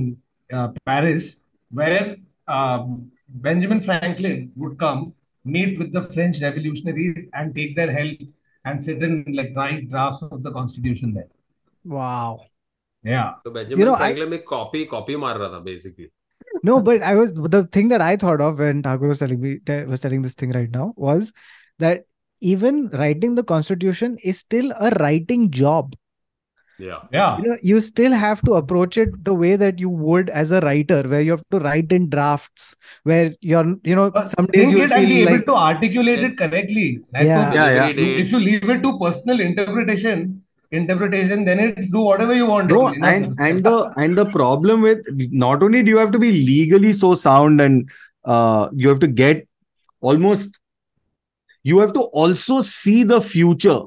uh, Paris, where um, Benjamin Franklin would come, meet with the French revolutionaries, and take their help and sit in like write drafts of the Constitution there. Wow. Yeah. So Benjamin you know, Franklin I... copy copy maar raha tha basically. No, but I was the thing that I thought of when Tagore was telling me was telling this thing right now was that even writing the Constitution is still a writing job या Yeah. You know, you still have to approach it the way that you would as a writer, where you have to write in drafts, where you're, you know, But some days you it and be feel able to articulate it correctly. Like, Yeah. Yeah, yeah. If you leave it to personal interpretation, interpretation, then it's do whatever you want. No, only, no? and and the and the problem with not only do you have to be legally so sound and uh you have to get almost you have to also see the future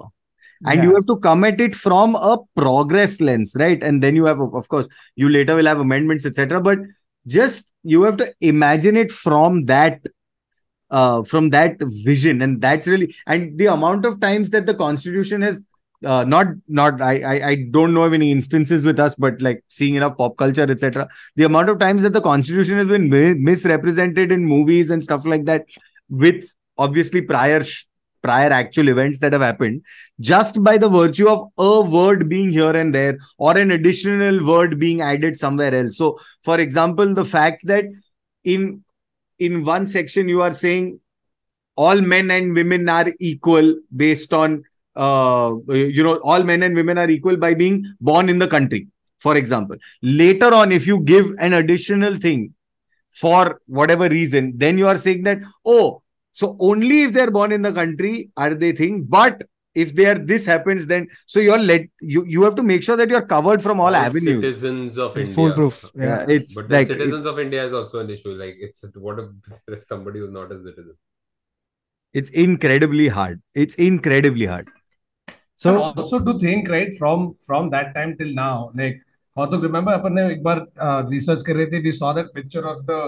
and you have to come at it from a progress lens right? And then you have of course you later will have amendments etc but just you have to imagine it from that uh from that vision. And that's really and the amount of times that the constitution has uh, not not I, I I don't know of any instances with us, but like seeing enough pop culture, etc. The amount of times that the constitution has been mi- misrepresented in movies and stuff like that, with obviously prior sh- prior actual events that have happened, just by the virtue of a word being here and there or an additional word being added somewhere else. So, for example, the fact that in in one section you are saying all men and women are equal based on uh, you know, all men and women are equal by being born in the country, for example. Later on, if you give an additional thing for whatever reason, then you are saying that, oh, so only if they're born in the country are they thing, but if they are this happens, then so you're let you you have to make sure that you're covered from all, avenues. citizens of it's India. foolproof. Yeah, Yeah. it's But then like citizens of India is also an issue. Like it's what if there's somebody who's not a citizen. it's incredibly hard. It's incredibly hard. So So also to think right from from that time till now, like Kautuk, remember अपन ने एक बार uh, research कर रहे थे, we saw that picture of the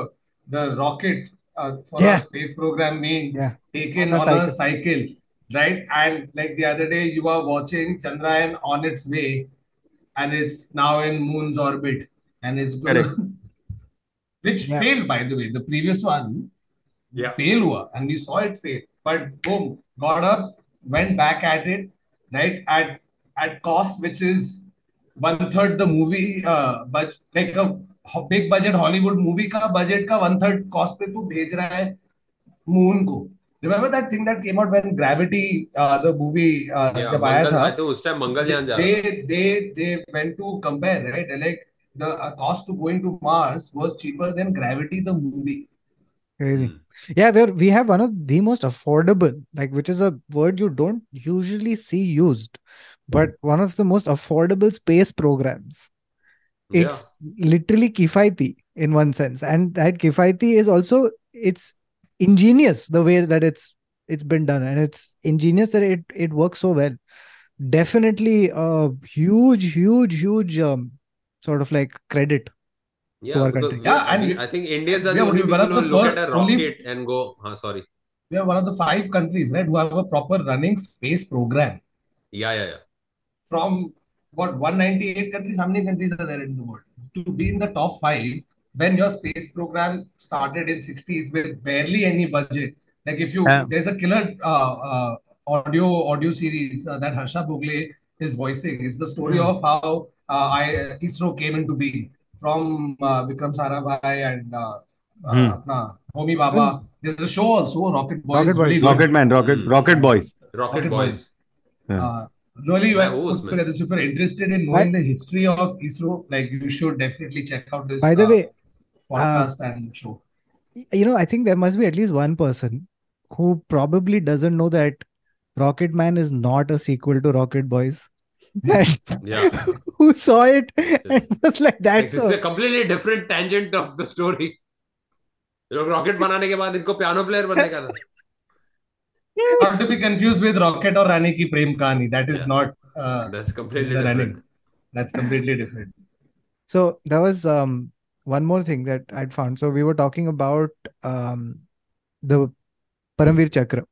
the rocket uh, for Yeah. our space program being Yeah. taken On a on a cycle, right? And like the other day, you are watching Chandrayaan on its way, and it's now in moon's orbit, and it's going which Yeah. failed by the way. The previous one Yeah. fail हुआ and we saw it fail but boom got up went back at it right at at cost which is one third the movie uh but like a big budget Hollywood movie का budget का one third cost पे तू भेज रहा है moon को remember that thing that came out when Gravity uh, the movie uh, Yeah, जब आया था think उस टाइम मंगलयान जा रहा था. they they they went to compare right like the uh, cost to going to Mars was cheaper than Gravity the movie crazy. Hmm. Yeah, there we have one of the most affordable, like which is a word you don't usually see used, but one of the most affordable space programs. Yeah. It's literally kifaiti in one sense, and that kifaiti is also it's ingenious the way that it's it's been done, and it's ingenious that it it works so well. Definitely a huge, huge, huge um, sort of like credit. Yeah, our because country. we- Yeah, and we- you- I think Indians are we the are only one of people who the look at a only- and go, huh, sorry. we are one of the five countries, right, who have a proper running space program. Yeah, yeah, yeah. From what 198 countries how many countries are there in the world to be in the top five when your space program started in 60s with barely any budget like if you there's a killer uh, uh, audio audio series uh, that harsha bhogle is voicing it's the story mm. of how uh, I, isro came into being from uh, vikram sarabhai and mm. homi bhabha hmm. there's a show also rocket boys rocket, boys. Rocket man rocket rocket boys rocket, rocket boys, boys. Yeah Uh, really Yeah, well who was, put man? together. So if you're interested in knowing the history of ISRO, like you should definitely check out this By the uh, way, podcast and show. you know, I think there must be at least one person who probably doesn't know that Rocket Man is not a sequel to Rocket Boys. And Yeah. who saw it yes. and was like, Like, that's this is a, a completely different tangent of the story. ये लोग rocket बनाने के बाद इनको piano player बनने का था Not to be confused with Rocket or Rani ki Prem Kahani. That is Yeah. not uh, That's completely different. running. That's completely different. So there was um one more thing that I'd found. So we were talking about um the Paramveer Chakra.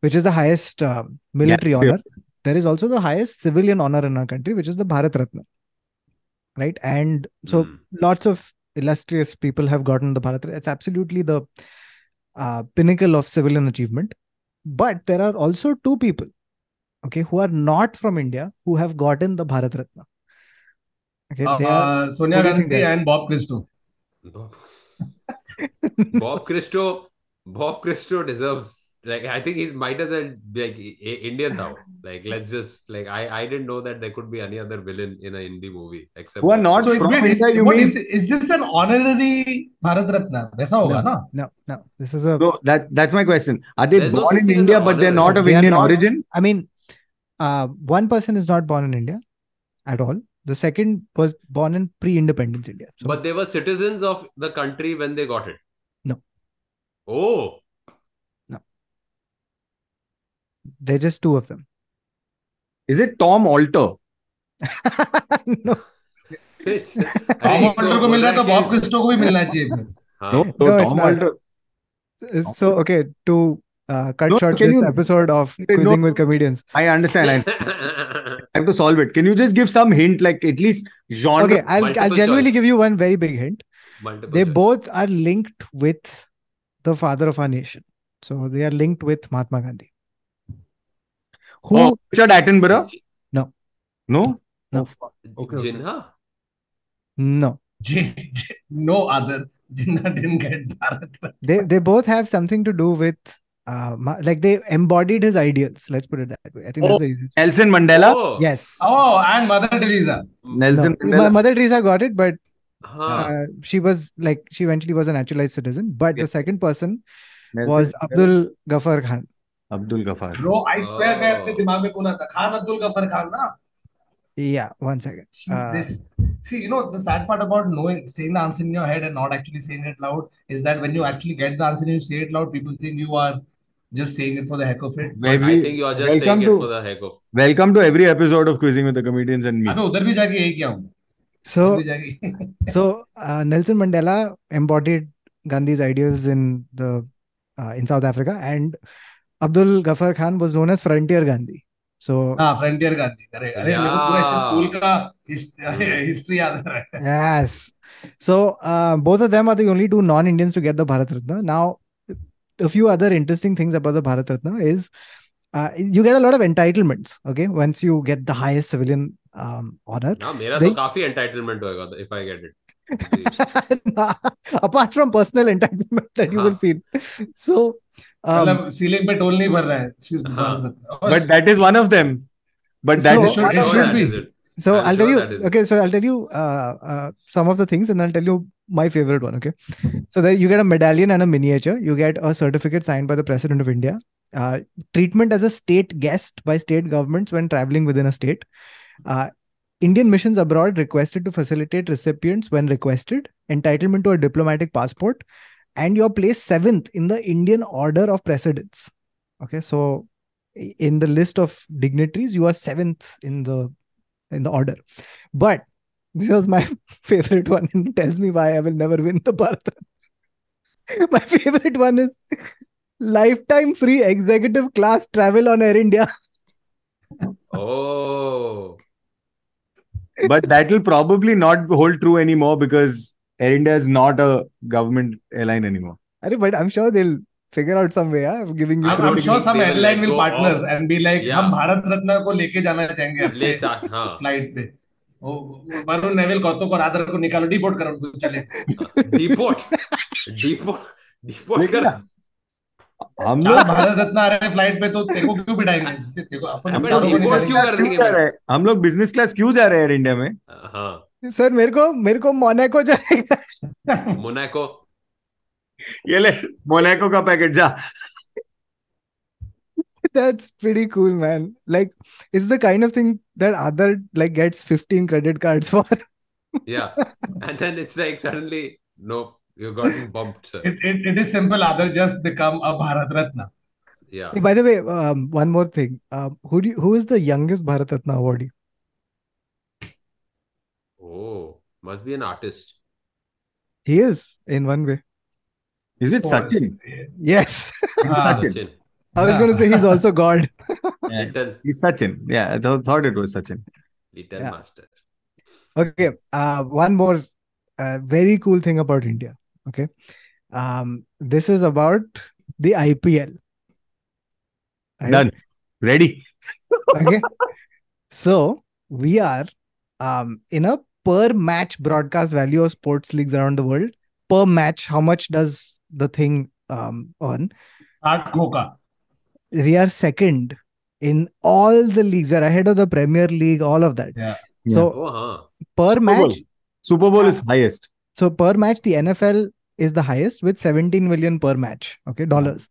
which is the highest uh, military Yeah. honor. There is also the highest civilian honor in our country, which is the Bharat Ratna. Right, and so Hmm. lots of illustrious people have gotten the Bharat Ratna. It's absolutely the uh, pinnacle of civilian achievement. But there are also two people, okay, who are not from India who have gotten the Bharat Ratna. Okay, they are. Uh, Sonia What think Gandhi they are? and Bob Christo. Bob, Bob Christo, Bob Christo deserves like I think he's might as well like Indian now. Like let's just like I I didn't know that there could be any other villain in a indie movie except who are not so from India. Is, you mean is, is this an honorary Bharat Ratna? That's not no, no, no, no. This is a no. That that's my question. Are they born no in India but they're not of they Indian not, origin? I mean, uh, one person is not born in India at all. The second was born in pre-independence India. So. But they were citizens of the country when they got it. No. Oh. they're just two of them. Is it Tom Alter? no, it's- Tom अरे, एक alter तो को मिल रहा है तो बोल Bob कि- क्रिस्टो को भी मिलना चाहिए फिर हाँ, No, no, No, it's Tom not. Alter. so okay. To uh, cut No, short can this you- episode of No. quizzing with comedians. I understand. I I have to solve it. Can you just give some hint, like at least genre? Okay, I'll I'll multiple genuinely choice. give you one very big hint. Multiple They choice. both are linked with the father of our nation. So they are linked with Mahatma Gandhi. Who? Oh, Richard Attenborough? No. No? No. Fuck. Okay, okay. No. J- J- no other Jinnah didn't get Bharat Ratna. They they both have something to do with. Uh, like they embodied his ideals. Let's put it that way. I think Oh. that's the easiest. Nelson Mandela? Oh, Yes. Oh, and Mother Teresa. Nelson No, Mandela. Mother Teresa got it, but Huh. uh, she was like she eventually was a naturalized citizen. But the second person Nelson was Mandela. Abdul Ghaffar Khan. Abdul Ghaffar. Bro, I swear मैं अपने Oh. दिमाग में पुना था Khan Abdul Gruffudd Khan ना Yeah, one second. See, Uh, this see you know the sad part about knowing saying the answer in your head and not actually saying it loud is that when you actually get the answer and you say it loud people think you are just saying it for the heck of it maybe I think you are just welcome saying it for the heck of. Welcome to every episode of Quizzing with the Comedians and me. अबे उधर भी जाके यही किया हूँ So so uh, Nelson Mandela embodied Gandhi's ideals in the uh, in South Africa, and Abdul Ghaffar Khan was known as Frontier Gandhi. So हाँ frontier Gandhi अरे अरे मेरे को पूरा ऐसे Yeah. स्कूल का हिस्ट्री याद आ रहा है yes, so uh, both of them are the only two non-Indians to get the Bharat Ratna. Now, a few other interesting things about the Bharat Ratna is uh, you get a lot of entitlements. Okay, once you get the highest civilian um, honor. हाँ मेरा They- तो काफी entitlement होएगा if I get it. apart from personal entitlement that you will हाँ. feel so um, मतलब sea link पे toll नहीं भर रहा है Excuse me, हाँ. भारत रत्न। और But that is one of them. But that So- is Should- I'm it sure should that be. is it. so I'm i'll tell sure you that is it. okay so i'll tell you uh, uh, some of the things and i'll tell you my favorite one okay so there you get a medallion and a miniature you get a certificate signed by the president of india uh, treatment as a state guest by state governments when traveling within a state uh, indian missions abroad requested to facilitate recipients when requested entitlement to a diplomatic passport and you're placed seventh in the indian order of precedence okay so in the list of dignitaries you are seventh in the in the order. But this was my favorite one and it tells me why I will never win the Bharat. My favorite one is lifetime free executive class travel on Air India. Oh. but that will probably not hold true anymore because Air India is not a government airline anymore. Arey, But I'm sure they'll figure out some way yeah, of giving you I'm, I'm sure some airline will partner of- and be like Yeah. हम भारत रत्न को लेके जाना चाहेंगे ले अपने हाँ। Flight पे. ओ Varun Neville कौतुक और आदर को निकालो डिपोर्ट करो उनको चले। डिपोर्ट डिपोर्ट डिपोर्ट कर हम लोग भारत रत्न आ रहे हैं फ़्लाइट पे तो तेरे को क्यों बिठाएँगे ते- तेरे को अपन। क्यों कर देंगे? हम लोग बिज़नेस क्लास क्यों जा रहे हैं एयर इंडिया में? हाँ। सर मेरे को मेरे को मोनाको जाएगा मोनाको ये ले मोनाको का पैकेट जा That's pretty cool, man. Like, it's the kind of thing that other like gets 15 credit cards for. yeah and then it's like suddenly no you've gotten bumped sir It, it, it is simple other just become a Bharat Ratna yeah Hey, by the way, um, one more thing. Um, who do you, who is the youngest Bharat Ratna awardee? Oh must be an artist He is in one way. Is it Sachin? Yes. हाँ, Sachin. Sachin. I was Yeah. going to say he's also God. Little, He's Sachin. Yeah, I th- thought it was Sachin. little Yeah. master. Okay. Uh, one more uh, very cool thing about India. Okay. Um, this is about the IPL. Right? Done. Ready. Okay. so we are um, in a per match broadcast value of sports leagues around the world. Per match, how much does the thing um, earn? Art Goka. We are second in all the leagues. We're ahead of the Premier League, all of that. Yeah. So Oh, huh. per Super match, Bowl. Super Bowl Yeah. is highest. So per match, the NFL is the highest with 17 million per match. Okay, dollars.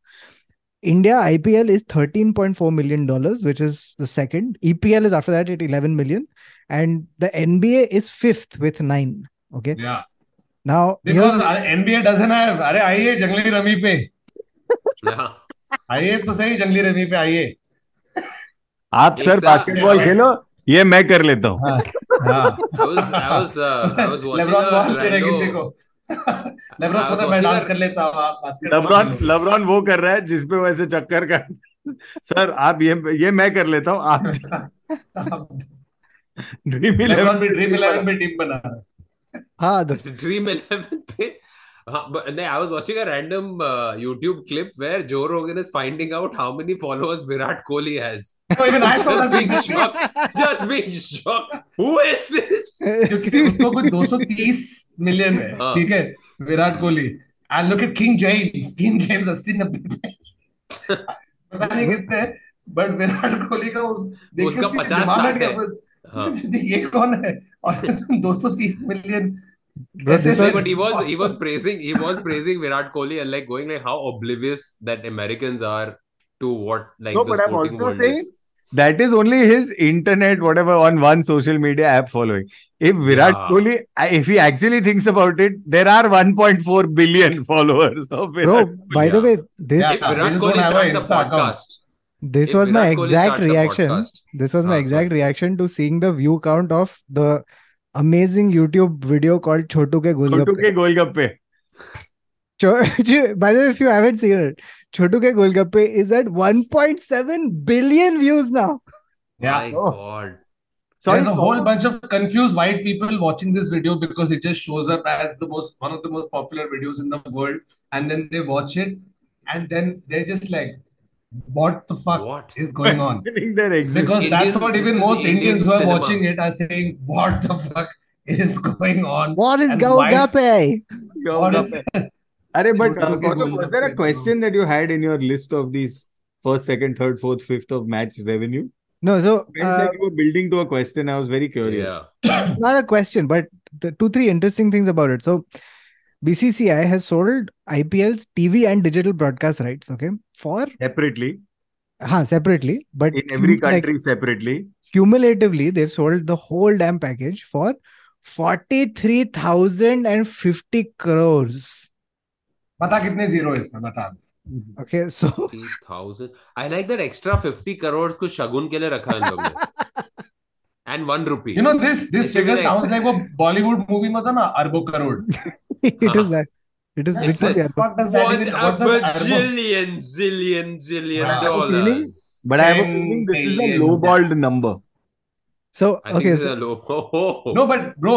India IPL is 13.4 million dollars, which is the second. EPL is after that at 11 million, and the NBA is fifth with nine. Okay. Yeah. Now because here... NBA uh, doesn't have. अरे आइए जंगली rummy पे. आइए तो सही जंगली rummy पे आइए. आप सर बास्केटबॉल खेलो ये मैं कर लेता हूँ हाँ, हाँ। लेब्रॉन लेब्रॉन वो कर रहा है जिसपे वो ऐसे चक्कर का सर आप ये ये मैं कर लेता हूँ आप ड्रीम लेब्रॉन भी ड्रीम 11 पे टीम बना रहा है ah, the, It's पे हाँ, but I was watching a random uh, YouTube clip where Joe Rogan is finding out how many followers Virat Kohli has. No, even I saw that being shocked. Just being shocked. Who is this? क्योंकि उसको कुछ 230 million है हाँ। ठीक है Virat Kohli look at King James King James 80 90 पे पता नहीं कितने बट विराट कोहली का उसका उसके 50 दिमाग साठ है। हाँ. ये कौन है और 230 million Bro, this was- but he was he was praising he was praising Virat Kohli and like going like how oblivious that Americans are to what like No, the but I'm also world saying is. that is only his internet, whatever, on one social media app following. If Virat Yeah. Kohli, if he actually thinks about it, there are 1.4 billion followers of virat bro. By the way, this Yeah. Virat Kohli starts a Insta account. Podcast, this was my Virat Kohli exact reaction. This was my Ah, exact reaction to seeing the view count of the amazing YouTube video called Chotu ke Chotu Golgappe. ke Golgappe. By the way, if you haven't seen it, Chotu ke Golgappe is at 1.7 billion views now. Yeah. my Oh. god. Sorry, There's a whole bunch of confused white people watching this video because it just shows up as the most one of the most popular videos in the world, and then they watch it, and then they're just like, "What the fuck What? is going on?" Questioning their existence. Because that's what even most Indian Indians who are cinema. watching it are saying, "What the fuck is going on?" What is And why- Golgappe? What is Arey, but uh, Kautuk, was there a question that you had in your list of these first, second, third, fourth, fifth of match revenue? No, so uh, like you were building to a question. I was very curious. Yeah. not a question, but the two, three interesting things about it. So BCCI has sold IPL's TV and digital broadcast rights, okay, for Separately, huh, separately, but in every cum- like, country separately. cumulatively they've sold the whole damn package for 43,050 crores. बता कितने zero है इसमें बता Okay, so 50,000. I like that extra 50 crores को शगुन के लिए रखा है इन लोग ने. And one rupee. You know this this It should be figure like- sounds like वो Bollywood movie में था ना अरबों crore it is that. It is It's It's literally a- What does that what even a what does अरबों bajillion, zillion, zillion Wow. dollars. But I have a feeling this is a million. low-balled number. so I okay. So, low. Oh, oh, oh. No, but bro,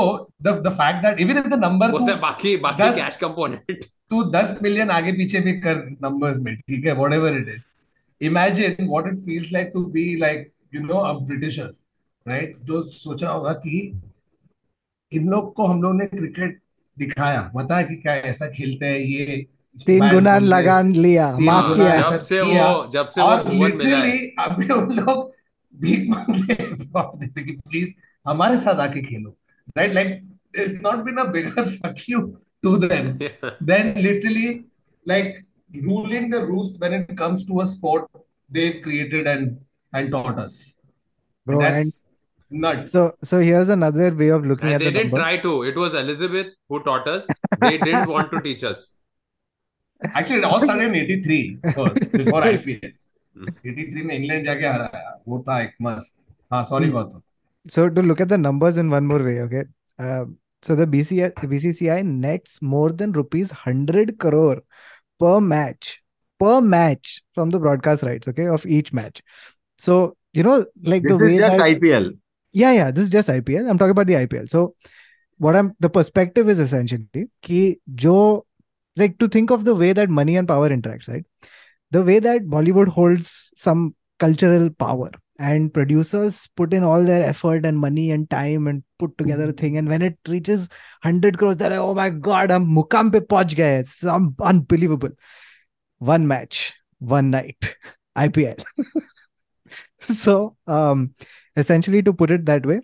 the the fact that even if the number What's तू the बाकी बाकी cash component? तू 10 million आगे पीछे भी कर numbers में ठीक है whatever it is imagine what it feels like to be like you know a Britisher right जो सोचा होगा कि इन लोग को हम लोग ने क्रिकेट दिखाया। बताया कि क्या ऐसा खेलते हैं ये तीन गुना लगान लिया माफ़ किया। जब से किया। वो जब से और है लिटरली अभी उन लोग भीख मांग रहे हैं जैसे कि प्लीज़ हमारे साथ आके खेलो। Right like it's not been a bigger fuck you to them then literally like ruling the roost when it comes to a sport they've created and and taught us. Bro, and That's nuts. so so here's another way of looking And at they the didn't numbers. try to. It was Elizabeth who taught us. They didn't want to teach us. Actually, it all started in 83 first, before IPL. 83 में England जाके हराया वो था एक मस्त हाँ sorry Hmm. Gautam So to look at the numbers in one more way, okay. Uh, so the BCI, BCCI nets more than rupees 100 crore per match per match from the broadcast rights, okay, of each match. So you know, like This the way is just that, IPL. yeah, yeah, this is just IPL. I'm talking about the IPL. So what I'm the perspective is essentially ki jo like to think of the way that money and power interacts, right? The way that Bollywood holds some cultural power and producers put in all their effort and money and time and put together a thing. And when it reaches 100 crores, they're like, oh my God, I'm mukam pe pahunch gaye. It's un- unbelievable. One match, one night, IPL. so, um, essentially, to put it that way,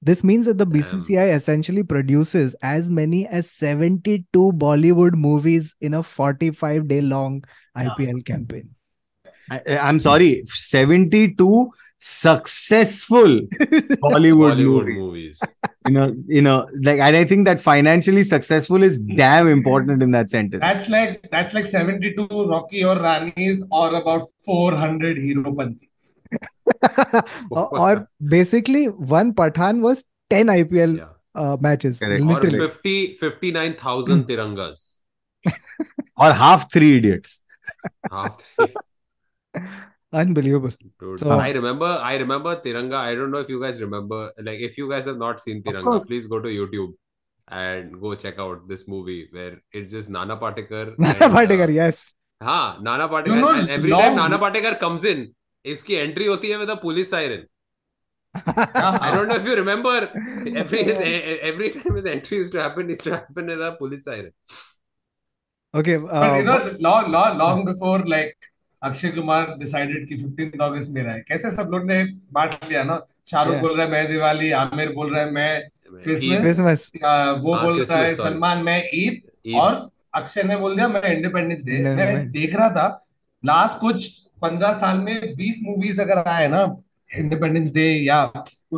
this means that the um, Damn. BCCI essentially produces as many as 72 Bollywood movies in a 45 day long IPL campaign. I, I'm sorry, 72 successful Bollywood, Bollywood movies. movies. You know, you know, like, and I think that financially successful is damn important in that sentence. That's like that's like 72 Rocky or Ranis or about 400 Heropantis. or, or basically, one Pathaan was 10 IPL Yeah. uh, matches. Correct. Or Literally. 50, 59,000 tirangas. or half three idiots. Half. three. Unbelievable. Dude, So- I remember, I remember Tiranga. I don't know if you guys remember. Like, if you guys have not seen Tiranga, please go to YouTube and go check out this movie where it's just Nana Patekar. Nana and, Patekar, uh, yes. हाँ Nana Patekar. You know, and every time Nana Patekar comes in, इसकी entry होती है police siren I don't know if you remember every time is entry used to happen is to happen with a police siren okay long long long before like Akshay Kumar decided कि 15 अगस्त मेरा है। कैसे सब लोग ने बांट लिया ना? शाहरुख yeah. बोल रहा है मैं दिवाली आमिर बोल रहा है मैं क्रिसमस वो बोल रहा है सलमान मैं ईद और अक्षय ने बोल दिया मैं इंडिपेंडेंस डे मैं देख रहा था लास्ट कुछ पंद्रह साल में बीस मूवीज़ अगर आए ना इंडिपेंडेंस डे या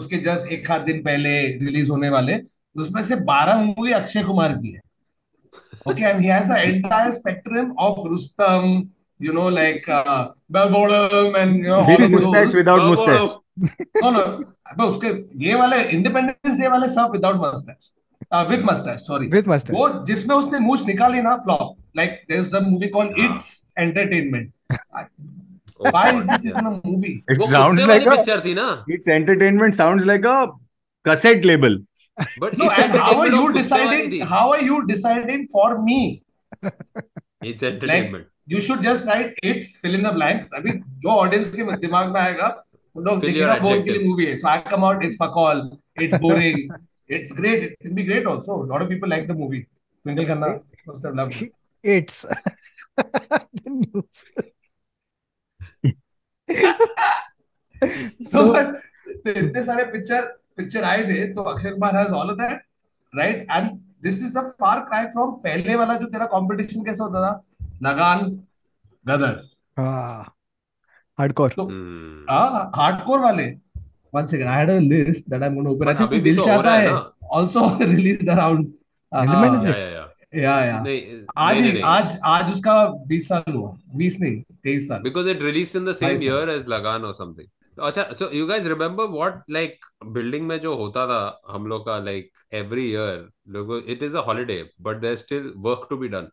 उसके जस्ट एक आध दिन पहले रिलीज़ होने वाले उसमें से बारह मूवी अक्षय कुमार की है। Okay and he has the entire spectrum of rustam you know like uh, Balborum and you know all mustache, without mustache. no no अबे उसके ये वाले इंडिपेंडेंस डे वाले सब without mustache with mustache sorry With mustache. वो जिसमें उसने मूछ निकाली ना flop like there is a movie called हाँ. It's entertainment Oh, why is this yeah. Even It sounds like a picture थी ना it's entertainment sounds like a cassette label. But no and how are you deciding how are you deciding for me it's entertainment you should just write it's fill in the blanks अभी जो audience के दिमाग में आएगा वो लोग Fill bore के लिए adjective. है so I come out it's fuck all it's boring it's great it can be great also a lot of people like the movie Twinkle Khanna must have loved it It's the new so so but इतने सारे picture picture आए थे तो Akshay Kumar has all of that right and this is the far cry from पहले वाला जो तेरा competition कैसा होता था? लगान गदर। hardcore. तो Hmm. हाँ हार्डकोर वाले। One second I had a list that I am gonna open I think दिल तो Chahta Hai. Also released around Independence या या आज नहीं, नहीं, आज आज उसका 20 साल हुआ। 20 नहीं 23 साल। Because it release in the same year as Lagaan और समथिंग अच्छा so you guys remember what like building में जो होता था हम लोग का लाइक एवरी ईयर लोगों it is a holiday but there still work to be done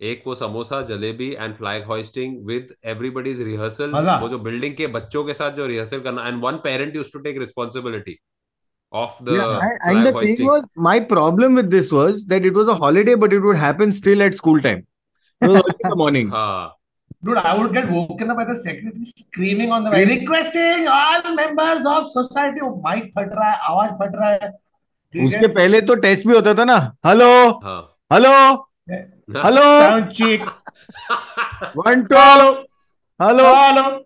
एक वो samosa jalebi and flag hoisting with everybody's rehearsal वो जो बिल्डिंग के बच्चों के साथ जो रिहर्सल करना and one parent use to take responsibility of the Yeah, and, and the thing was, my problem with this was that it was a holiday, but it would happen still at school time. It was early in the morning. हाँ Dude, I would get woken up by the secretary screaming on the mic, requesting all members of society. Oh, mic फट रहा है, आवाज फट रहा है. ठीक उसके है? पहले तो टेस्ट भी होता था ना हेलो हाँ hello hello Sound check. One two hello Hello.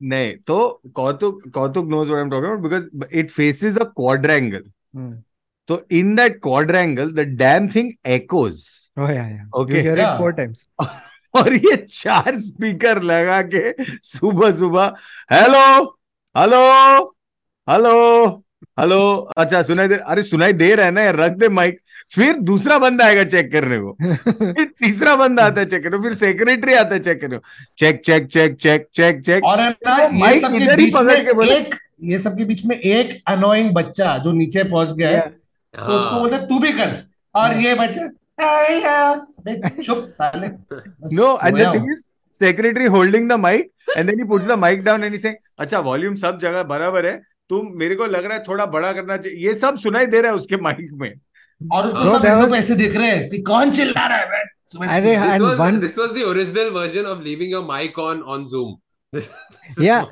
नहीं तो Kautuk Kautuk knows what I am talking because it faces a quadrangle तो in that quadrangle the damn thing echoes okay four times और ये चार speaker लगा के सुबह सुबह हेलो हेलो हेलो हेलो अच्छा सुनाई दे अरे सुनाई दे रहा है ना यार रख दे माइक फिर दूसरा बंदा आएगा चेक करने को। फिर तीसरा बंदा आता है चेक करने को फिर सेक्रेटरी आता है चेक करने को। Check check check check check check और है ना माइक इधर ही पकड़ के बोले- ये सब के बीच में एक अनोइंग बच्चा जो नीचे पहुँच गया है तो उसको हाँ, बोलते तू भी कर। और ये बच्चा चुप साले। हूँ। is, secretary holding the mic, and then he puts the mic down and he's saying, अच्छा वॉल्यूम सब जगह बराबर है तुम मेरे को लग रहा है थोड़ा बड़ा करना चाहिए ये सब सुनाई दे रहा है उसके माइक में और उसको No, सब लोग ऐसे दिख रहे हैं कि कौन चिल्ला रहा है अरे and was one- this was the original version of leaving your mic on on Zoom. This, this Yeah.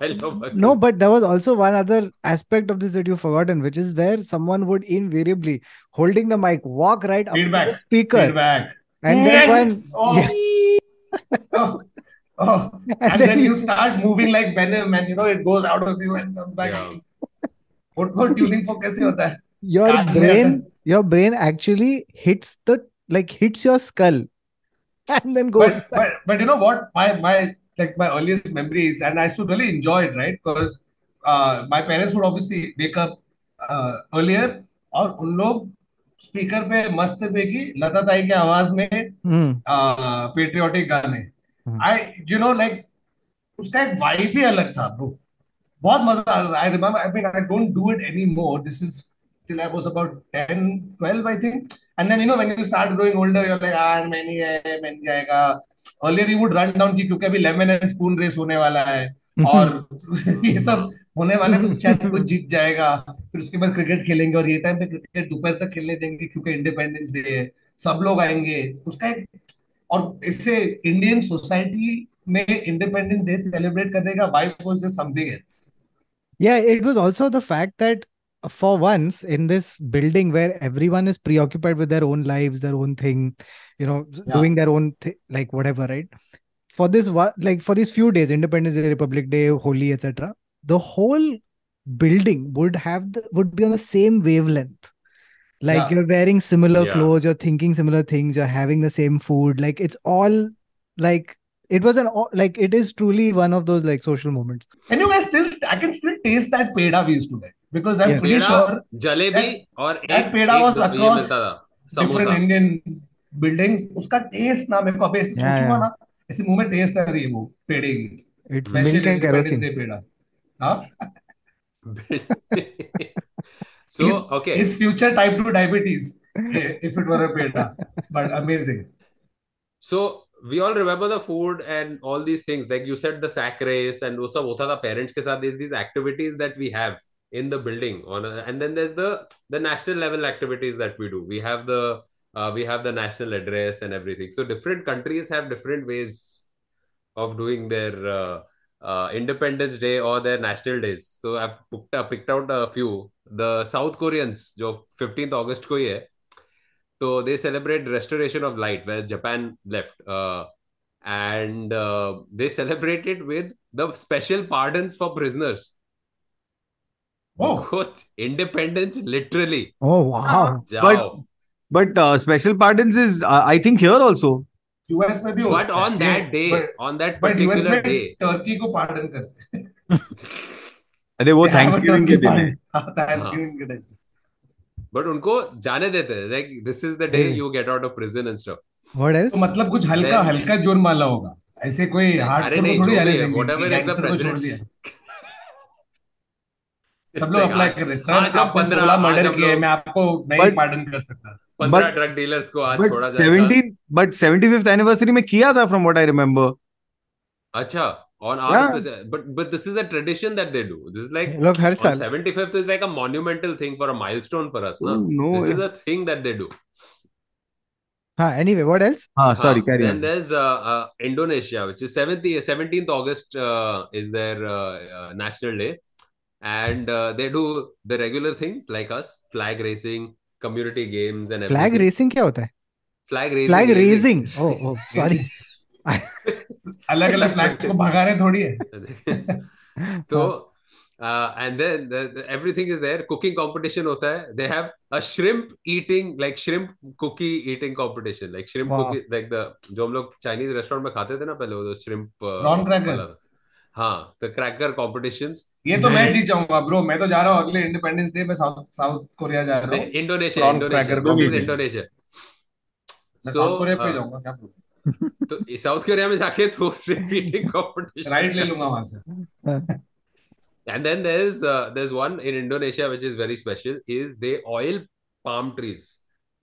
No, but there was also one other aspect of this that you've forgotten, which is where someone would invariably holding the mic walk right up to the speaker, Feedback. and then when Oh. Yeah. oh. Oh. and And then then you- you start moving like venom and you know it goes out of you and comes back. Yeah. वो वो tuning कैसे होता है? your कान में brain, आता है। your brain actually hits the like hits your skull, and then goes but, but but you know what my my like my earliest memories and i used to really enjoy it right because uh, my parents would obviously wake up uh, earlier और उन लोग speaker पे मस्त बेगी लता ताई की आवाज़ में Hmm. Patriotic गाने hmm. I you know like उसका एक वाइब ही अलग था ब्रो बहुत मज़ा आता था I remember I mean I don't do it any more this is till I was about 10, 12, I think. And then, you know, when you start growing older, you're like, ah, है, मैं नहीं जाएगा. Earlier, you would run down कि क्योंकि अभी lemon and spoon race होने वाला है. और ये सब होने वाले तो शायद कुछ जीत जाएगा फिर उसके बाद क्रिकेट खेलेंगे और ये टाइम पे क्रिकेट दोपहर तक खेलने देंगे क्योंकि इंडिपेंडेंस डे है सब लोग आएँगे उसका एक और इससे Indian society में इंडिपेंडेंस डे सेलिब्रेट करने का vibe was just something else Yeah, it was also the fact that uh, for once in this building where everyone is preoccupied with their own lives, their own thing, you know, s- Yeah. doing their own th- like whatever, right? For this one, like for these few days, Independence Day, Republic Day, Holi, etc., the whole building would have the, would be on the same wavelength. Like Yeah. you're wearing similar Yeah. clothes, you're thinking similar things, you're having the same food. Like it's all like it was an au- like it is truly one of those like social moments. Can you guys still? I can still taste that peda we used to get because I'm Yes. pretty peda, sure jalebi that- और that एक पेड़ा एक was दो- ये across मिलता था different samosa Indian buildings. उसका test ना मेरे को अभी ऐसे Yeah, सोचूंगा yeah. ना ऐसे मुंह में टेस्ट आ रही है वो पेड़े की It's special milk and independence kerosene. Day पेड़ा हाँ so His- okay his future type 2 diabetes if it were a peda but amazing So we all remember the food and all these things. Like you said, the sack race and वो सब होता था parents के साथ. There's these activities that we have in the building on, a, and then there's the the national level activities that we do. We have the uh, we have the national address and everything. So different countries have different ways of doing their uh, uh, Independence Day or their national days. So I've picked, uh, picked out a few. The South Koreans, जो 15th August को ही है. So they celebrate restoration of light where Japan left. Uh, and uh, they celebrated with the special pardons for prisoners. oh Both independence, literally. Oh wow. Jao. But uh, special pardons is, uh, I think, here also. US में भी But होता है on that day, but, on that but US particular में day, Turkey को pardon करते हैं अरे वो They have a थैंक्सगिविंग के turkey दिन है pardon. हाँ, Thanksgiving के दिन बट उनको जाने देते like this is the day you get out of prison and stuff what else मतलब कुछ हल्का हल्का जुर्माना होगा। ऐसे कोई हार्ड अरे नहीं थोड़ी अरे व्हाटएवर इज़ द प्रेसिडेंट सब लोग अप्लाई कर रहे हैं। सर आप 15 मर्डर किए मैं आपको नहीं पार्डन कर सकता। पंद्रह ड्रग डीलर्स को आज छोड़ा जाएगा। बट 17 बट 75th एनिवर्सरी में किया था फ्रॉम व्हाट आई रिमेंबर अच्छा। on our yeah. but but this is a tradition that they do this is like Look, on 75th is like a monumental thing for a milestone for us oh, no this yeah. is a thing that they do Huh, anyway, what else? Ah, sorry, carry then on. there's uh, uh, Indonesia, which is 70, 17th August uh, is their uh, uh, national day. And uh, they do the regular things like us, flag racing, community games and everything. Flag racing kya hota hai? Flag raising. Flag raising. Oh, oh, sorry. अलग अलग flags को भगा रहे थोड़ी है। तो and then everything is there cooking competition होता है. They have a shrimp eating like shrimp cookie eating competition like shrimp cookie like the जो हम लोग चाइनीज़ रेस्टोरेंट में खाते थे ना पहले वो श्रिम्प नॉन क्रैकर हाँ द क्रैकर कॉम्पिटिशन ये तो मैं जीत जाऊँगा ब्रो मैं तो जा रहा हूँ अगले इंडिपेंडेंस डे में साउथ साउथ कोरिया जा रहा हूँ। Indonesia Indonesia Indonesia so Korea पे जाऊँगा क्या तो साउथ कोरिया में जाके तो shrimp eating competition. राइट ले लूँगा वहाँ से And then there's uh, there's one in Indonesia which is very special is they oil palm trees.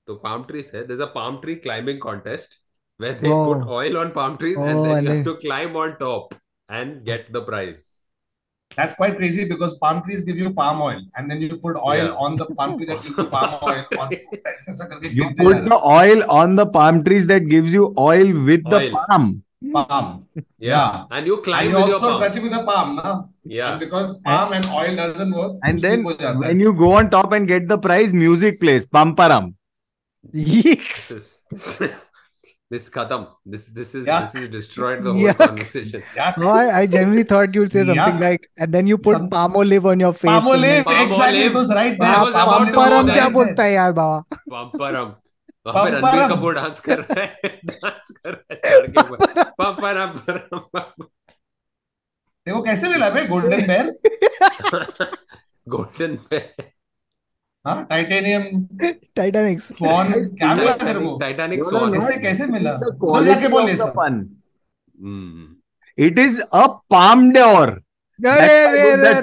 So palm trees hai. There's a palm tree climbing contest where they Oh. put oil on palm trees and Oh, then you have to climb on top and get the prize. That's quite crazy because palm trees give you palm oil, and then you put oil yeah. on the palm tree that gives you palm oil. you put the oil on the palm trees that gives you oil with oil. the palm. Palm. Yeah. And you climb and you with also your palm. with the palm, na? Yeah. And because palm and oil doesn't work. And then when you go on top and get the prize, music plays. Pamparam. Yikes. This is this. This is Yeah. this is destroyed the whole Yuck. conversation. yeah No, I, I genuinely thought you'd say something Yeah. like, and then you put Some- palm olive on your face. palm olive then- exactly it was right I there was about palm to go there. क्या बोलता है यार बाबा पंपरम वहाँ पे Ranbir. Kapoor dance कर रहा है dance कर रहा है चढ़ के ऊपर पंपरम देखो कैसे मिला बे golden bear golden titanium titanic phone क्या मिला तेरे को? टाइटेनिक फ़ोन कैसे कैसे मिला? बोल के बोल ऐसा fun it is a Palme d'Or अरे रे रे रे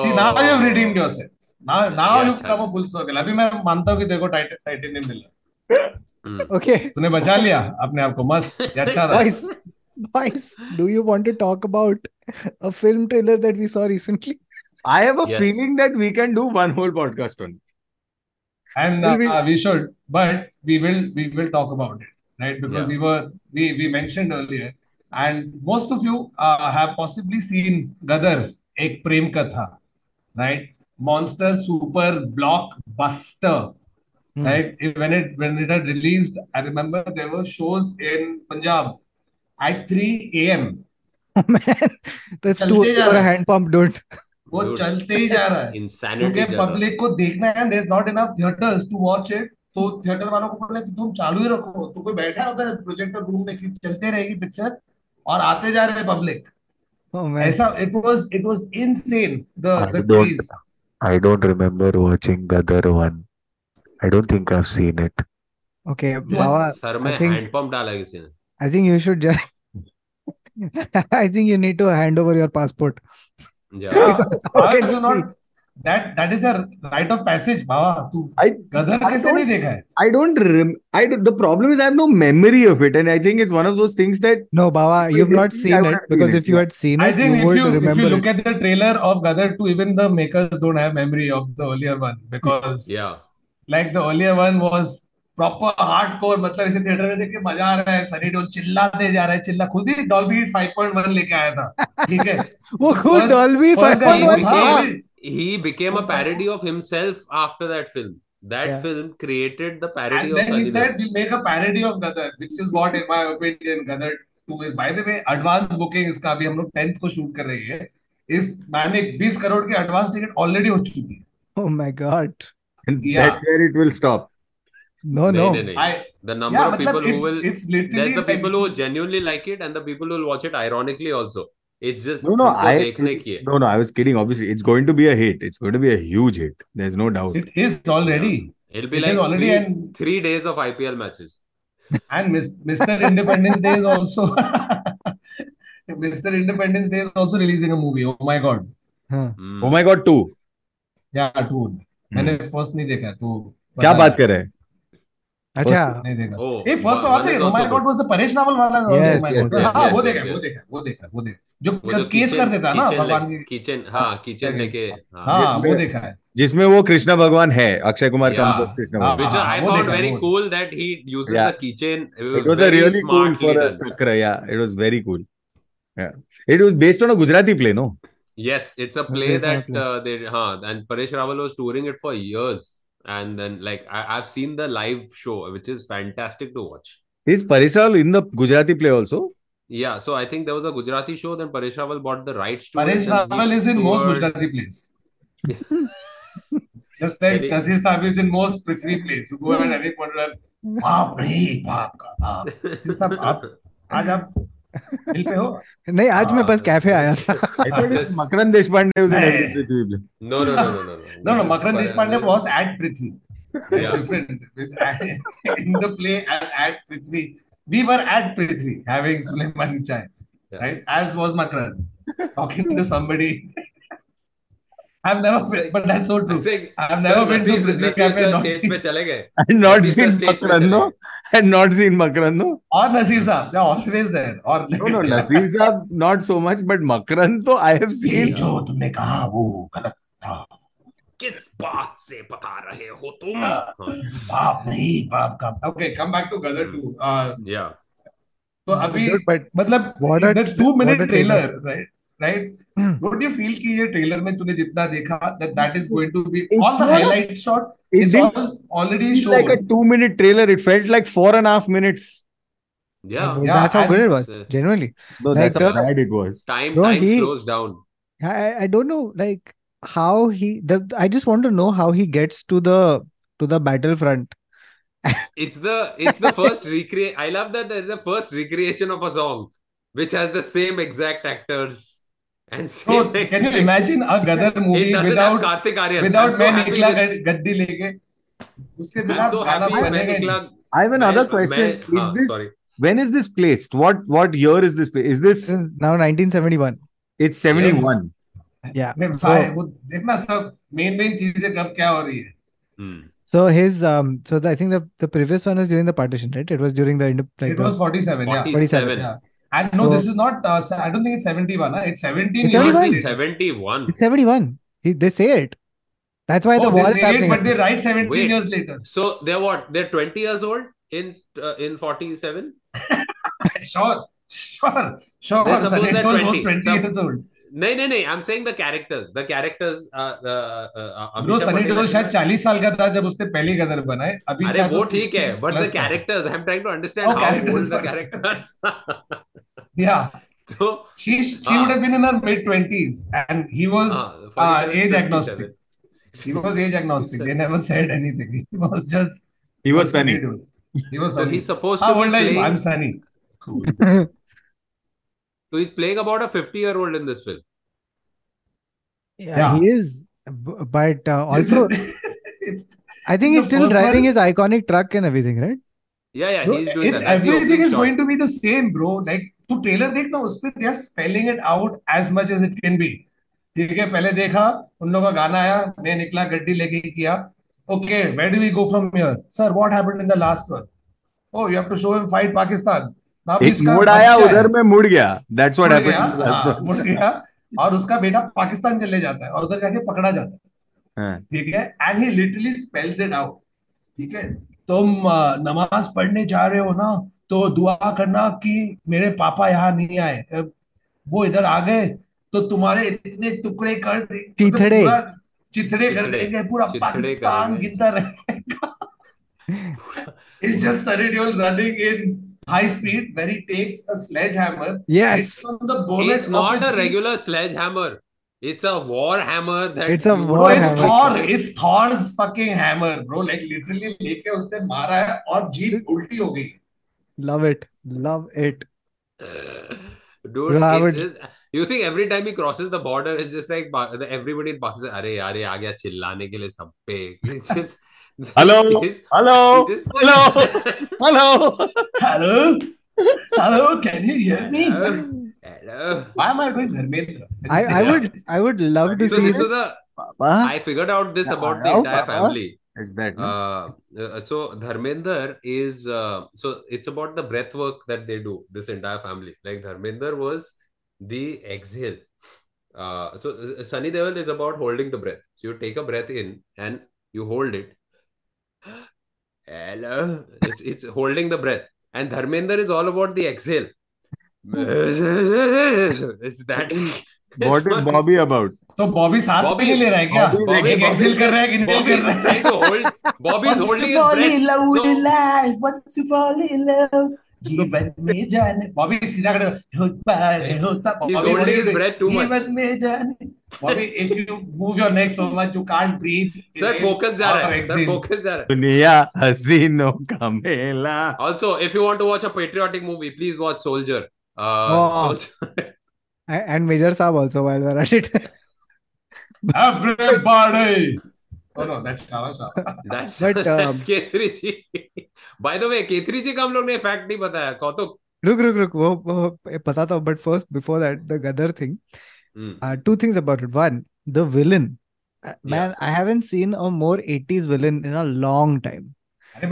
see now you redeem yourself now now you come a full circle अभी मैं मानता हूँ कि देखो टाइटेनियम मिला। ओके तूने बचा लिया अपने आप को मस्त ये अच्छा था। Boys, do you want to talk about a film trailer that we saw recently? I have a yes. feeling that we can do one whole podcast on it. And uh, we, we should, but we will we will talk about it, right? Because yeah. we were we we mentioned earlier, and most of you uh, have possibly seen Gadar Ek Prem Katha, right? Monster Super Blockbuster, hmm. right? When it when it had released, I remember there were shows in Punjab at 3 a.m. Oh, man, that's Chalte too for a hand pump, dude. वो चलते ही जा रहा है। क्योंकि public को देखना है there is not enough theatres to watch it तो थिएटर वालों को बोले तुम चालू ही रखो। तो कोई बैठा होता है प्रोजेक्टर रूम में चलते रहेगी पिक्चर और आते जा रहे पब्लिक ऐसा it was it was insane the the I don't remember watching Gadar one I don't think I have seen it okay Baba sir मैं हैंड पंप डाला किसी ने। I think you should just I think you need to hand over your passport Okay, do not that that is a rite of passage baba. Tu i gadar i don't i the problem is i have no memory of it and i think it's one of those things that no baba you've not seen it because if you had seen it i think you if, you, if you look at the trailer of gadar 2 even the makers don't have memory of the earlier one because yeah. like the earlier one was proper hardcore मतलब इसे theatre में देख के मज़ा आ रहा है सनी देओल चिल्लाते जा रहा है चिल्ला खुद ही डॉल्बी 5.1 लेके आया था ठीक है वो खुद guy 5.1 हाँ, था. वही। He became a parody of himself after that film. That Yeah. film created the parody And of then he Sunny said we'll make a parody of Gadar, which is what, in my opinion, Gadar 2 is. By the way, advance booking इसका अभी हम लोग 10th को shoot कर रहे हैं इस मैंने 20 करोड़ की एडवांस टिकट ऑलरेडी हो चुकी है Oh my God. and Yeah. that's where it will stop. No, नहीं, no. नहीं, नहीं. I The number yeah of मतलब people who it's will it's literally there's the like people who genuinely like it and the people who will watch it ironically also. It's just No, no, उनको I देखने की है. no, no, I was kidding. Obviously, it's going to be a hit. It's going to be a huge hit. There's no doubt. it is already It'll be it like is already three, and three days of IPL matches. and Mis- Mr. Independence Day is also Mr. Independence Day is also releasing a movie. Oh my God. Huh. Hmm. Oh my God, two. Yeah, two. मैंने first नहीं देखा तो क्या बता बात कर रहे हैं? अच्छा। ये first god was the Paresh वाला हाँ वो देखा वो देखा वो देखा वो देखा। जो केस कर देता ना भगवान किचन हाँ किचन लेके हाँ। हाँ, वो देखा है। जिसमें वो कृष्णा भगवान है अक्षय कुमार का कृष्णा भगवान। Which I very cool that he uses the kitchen it was a really cool for a chakra या it was very cool it was based on a Gujarati play no Yes, it's a play that uh, they huh, and Paresh Rawal was touring it for years. and then like I, have seen the live show, which is fantastic to watch. Is Paresh Rawal in the Gujarati play also? Yeah, so I think there was a Gujarati show. Then Paresh Rawal bought the rights to. Paresh Rawal is in most Gujarati plays. Just like Nazir Sahib is in most Prithvi plays. You go and any point, like, baap, baap, baap, baap. Sahib, आप दिल पे हो? नहीं आज मैं बस cafe आया था। Makarand Deshpande no no no no no no no Makarand Deshpande boss at Prithvi in the play at Prithvi we were at Prithvi having sulemani chai right as was Makarand talking to somebody I've never been, but that's so true. saying, I've never been to Prithvi Nasir Cafe stage seen- पे चले गए And not Nasir seen? गए. And not seen Makaran, no? or Nasir Saab. They're always there. Or No, no, Nasir Saab, not so much, but Makaran, though, I have seen. जो तुमने कहा वो गलत था किस बात से बता रहे हो तुम हाँ, बाप नहीं बाप का okay come back to Gadar two yeah तो अभी मतलब What a- the two what don't you feel कि ये ट्रेलर में तूने जितना देखा that that is going to be It's all the highlight shot It it's all already feel like a shown two minute trailer. It felt like four and a half minutes. yeah Yeah, that's how good it was uh, genuinely No, Like that's how the- bad it was. time Bro, time he- slows down I, I don't know like how he the I just want to know how he gets to the to the battlefront. it's the it's the first recreate I love that the first recreation of a song which has the same exact actors and so same can you exact- imagine a Gadar movie without Kartik Aaryan without I'm so मैं निकला गद्दी लेके उसके I'm बिना so गाना बनेगा ही नहीं। I have another question. मैं- is हाँ, this sorry when is this placed? What what year is this? Is this This is now 1971. it's seventy one? Yeah. So, वो देखना सब मेन मेन चीज़ें कब क्या हो रही है Hmm. so his um so the, I think the the previous one was during the partition, right? It was during the like it the, was 47 yeah 47 yeah and no this is not uh, I don't think it's 71 huh? it's 17 It's years Must 71? be later. 71 it's 71. He, they say it. That's why the Oh, wall they is say it, happening. but they write 17 Wait. years later. so they're what they're 20 years old in uh, in 47 Sure, sure, sure. Let's suppose they're Deol 20. 20 Some- years old. नहीं नहीं नहीं I am saying the characters the characters bro Sunny Deol शायद 40 साल का था जब उसने पहली गदर बनाए अभी अरे वो ठीक है but the characters I am trying to understand how old the characters या तो she she would have been in her mid 20s and he was uh, age agnostic he was age agnostic they never said anything he was just he was sunny he was sunny. so he's supposed to how old are you i'm sunny cool so he's playing about a 50 year old in this film Yeah, Yeah. he is. B- But uh, also, it's I think the he's still first driving one- his iconic truck and everything, right? yeah yeah Bro, he's doing it's that That's the everything opening is shot. going to be the same, bro. Like तू trailer देखना उस पे they are spelling it out as much as it can be. ठीक है पहले देखा उन लोगों का गाना आया मैं निकला गड्डी लेके किया okay where do we go from here sir what happened in the last one oh you have to show him fight Pakistan now एक मोड़ आया उधर में मुड़ गया। That's what मुड़ happened. गया in the last हाँ, one. मुड़ गया और उसका बेटा पाकिस्तान चले जाता है और उधर जाके पकड़ा जाता है। हाँ. ठीक है? And he literally spells it out ठीक है? तुम नमाज़ पढ़ने जा रहे हो ना तो दुआ करना कि मेरे पापा यहाँ नहीं आए। वो इधर आ गए तो तुम्हारे इतने टुकड़े कर दे मतलब चिथड़े। चिथड़े कर देंगे पूरा पाकिस्तान। गिनता रहेगा। Sunny Deol running in high speed where he takes a sledgehammer Yes. hits on the bonnet it's of not a a Jeep. regular sledgehammer it's a war hammer that It's a you- Bro, war it's hammer. Thor. It's Thor's fucking hammer, bro. Like literally लेके उसने मारा है और jeep उल्टी हो गई. Love it. Love it. Dude, Bro, I it's would- just, you think every time he crosses the border, it's just like Pa- the- everybody in Pakistan, अरे यार ये आ गया चिल्लाने के लिए सब पे. It's just Hello? this- Hello? this- Hello? Hello? Hello, hello, can you hear me? Hello. Why am I doing Dharmendra? I, I would I would love to So see this was a. Papa? I figured out this about the entire Papa? family. It's that. no? Uh, uh, so Dharmender is uh, so it's about the breath work that they do. This entire family, like Dharmender was the exhale. Uh, so uh, Sunny Deol is about holding the breath. So you take a breath in and you hold it Hello, it's, it's holding the breath, and Dharmender is all about the exhale. it's that. what it's is not- Bobby about? तो बॉबी सांस भी Bobby- नहीं ले रहा है क्या? Bobby- Bobby, एक Bobby exhale कर रहा है कि is- inhale Bobby कर is रहा है? trying to hold. Bobby is Wants holding to his fall breath. in love with So- life, wants to fall in love जीवन में जाने बॉबी सीधा खड़े होता है होता He's Bobby, what holding are you his doing? breath too much. जीवन में जाने Bobby if you move your neck so much you can't breathe Sir, inhale focus जा रहा or है. Sir, exhale. focus जा रहा है. दुनिया हसीनों का मेला Also, if you want to watch a patriotic movie, please watch Soldier. Uh, Oh. Soldier. A- And Major Saab also while we're at it. everybody oh no that's Shava Shava That's, But, um, that's K3 ji. By the way, K3 जी का हम लोग ने fact नहीं बताया कौतुक रुक रुक रुक वो वो पता था but first before that the Gadar thing Hmm. uh, two things about it one the villain Uh, man Yeah. I haven't seen a more 80s villain in a long time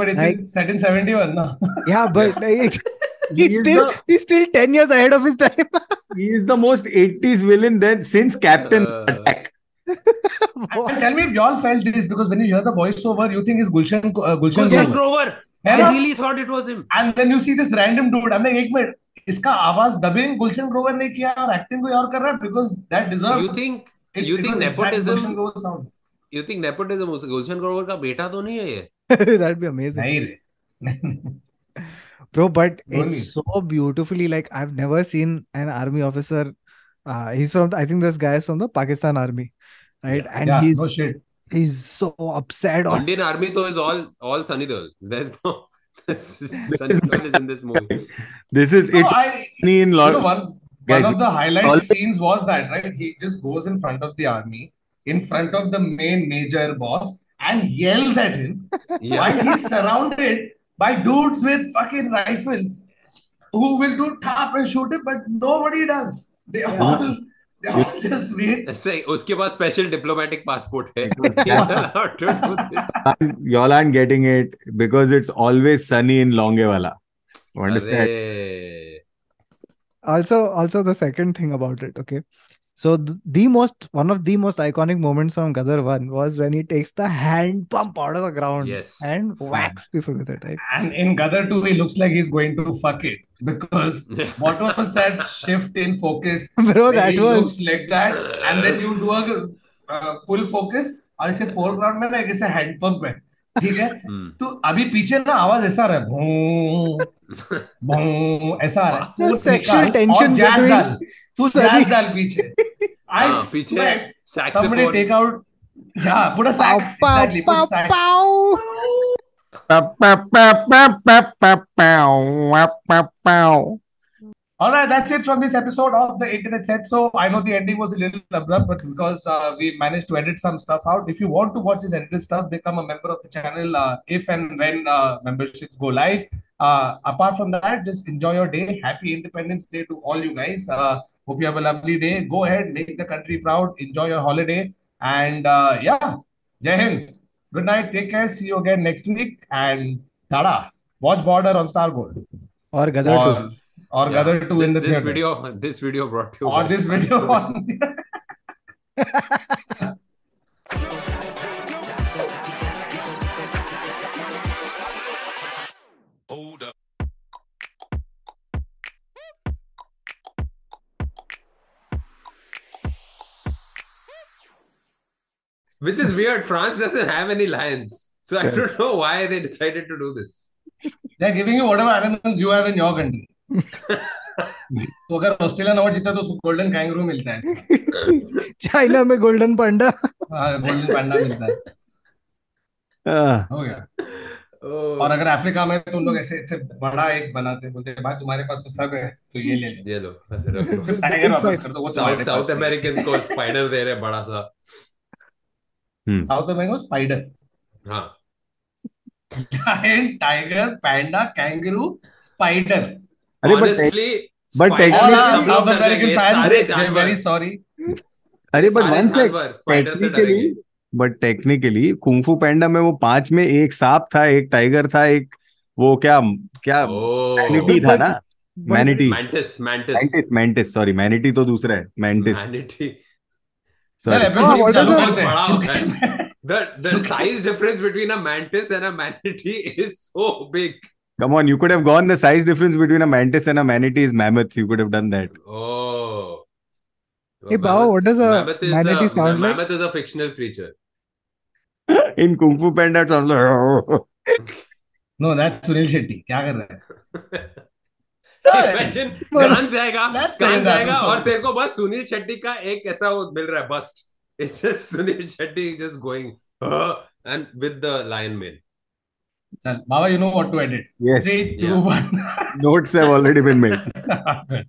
but it's Like- in, set in 71 no yeah but like, He he's is still the- he's still 10 years ahead of his time he is the most 80s villain then since Captain's Uh, Attack and tell me if y'all felt this because when you hear the voiceover you think it's Gulshan uh, Gulshan Gulshan Grover. Grover. है I ना? really thought it was him. and then you see this random dude I'm like एक minute इसका आवाज़ dubbing Gulshan Grover ने किया और acting कोई और कर रहा है because that deserved You think it, you it think was exact nepotism- Gulshan Grover sound you think nepotism उस गुलशन ग्रोवर का बेटा तो नहीं है ये? that'd be amazing नहीं रे bro but Really? it's so beautifully like I've never seen an army officer uh, he's from the, I think this guy is from the Pakistan army right yeah, and yeah he's no shit he's so upset on Indian army though is all all Sunny Deol. There's no Sunny Deol is in this movie. this is no, it's I funny in you know one Guys, one of the highlight all- scenes was that right he just goes in front of the army in front of the main major boss and yells at him Yeah. while he's surrounded by dudes with fucking rifles who will do tap and shoot him, but nobody does. They all all just wait. ऐसे उसके पास special diplomatic passport है y'all aren't getting it because it's always sunny in Longewala you understand also also the second thing about it okay so the, the most one of the most iconic moments from Gadar 1 was when he takes the hand pump out of the ground Yes. and whacks people with it right And in Gadar 2, he looks like he's going to fuck it because what was that shift in focus? bro when that he was looks like that, and then you do a uh, full focus और इसे foreground में ना एक ऐसे hand pump है ठीक है? हम्म। तो अभी पीछे ना आवाज़ ऐसा रहा भों ऐसा सेक्सुअल टेंशन तू जैज डाल पीछे। आई हाँ, पीछे टेक आउट या पाओ All right, that's it from this episode of the Internet Said. So I know the ending was a little abrupt, but because uh, we managed to edit some stuff out, if you want to watch this edited stuff, become a member of the channel uh, if and when uh, memberships go live. Uh, apart from that, just enjoy your day. Happy Independence Day to all you guys. Uh, hope you have a lovely day. Go ahead, make the country proud. Enjoy your holiday. And uh, yeah, Jai Hind. Good night. Take care. See you again next week. And tada. Watch Border on Star Gold. or Gadar 2 Or, Yeah. Gadar 2 in the this, this theater. video this video brought to you or by- this video on which is weird. France doesn't have any lions so I don't know why they decided to do this. They're giving you whatever animals you have in your country तो अगर Australia not जीता तो उसको golden kangaroo मिलता है। China में golden पांडा golden पैंडा मिलता है। Ah, हो गया। और अगर अफ्रीका में तो उन लोग ऐसे ऐसे बड़ा एक बनाते बोलते हैं भाई तुम्हारे पास तो सब है तो ये ले ले। ये लो टाइगर वापस कर दो वो साउथ साउथ अमेरिकन को स्पाइडर दे रहे बड़ा सा। साउथ अमेरिका स्पाइडर हाँ। टाइगर पैंडा कैंगरू स्पाइडर अरे बट बट टेक्निकली अरे but one technically but technically kung fu panda में वो पाँच में एक सांप था एक टाइगर था एक वो क्या क्या मैनिटी था ना? Manatee mantis mantis sorry manatee तो दूसरा है मैंटिस मैनिटी सर एपिसोड चालू करते हैं the the size difference between a mantis and a manatee is so big Come on, you could have gone the size difference between a mantis and a manatee is mammoth. You could have done that. Oh. Hey, Bao, what does a manatee a, sound a, like? Mammoth is a fictional creature. In Kung Fu Panda, it sounds like. no, that's Sunil Shetty. What are you doing? Imagine गान जाएगा गान जाएगा और तेरे को बस सुनील शेट्टी का Baba, you know what to edit. Yes. Three, two, yeah. one. Notes have already been made.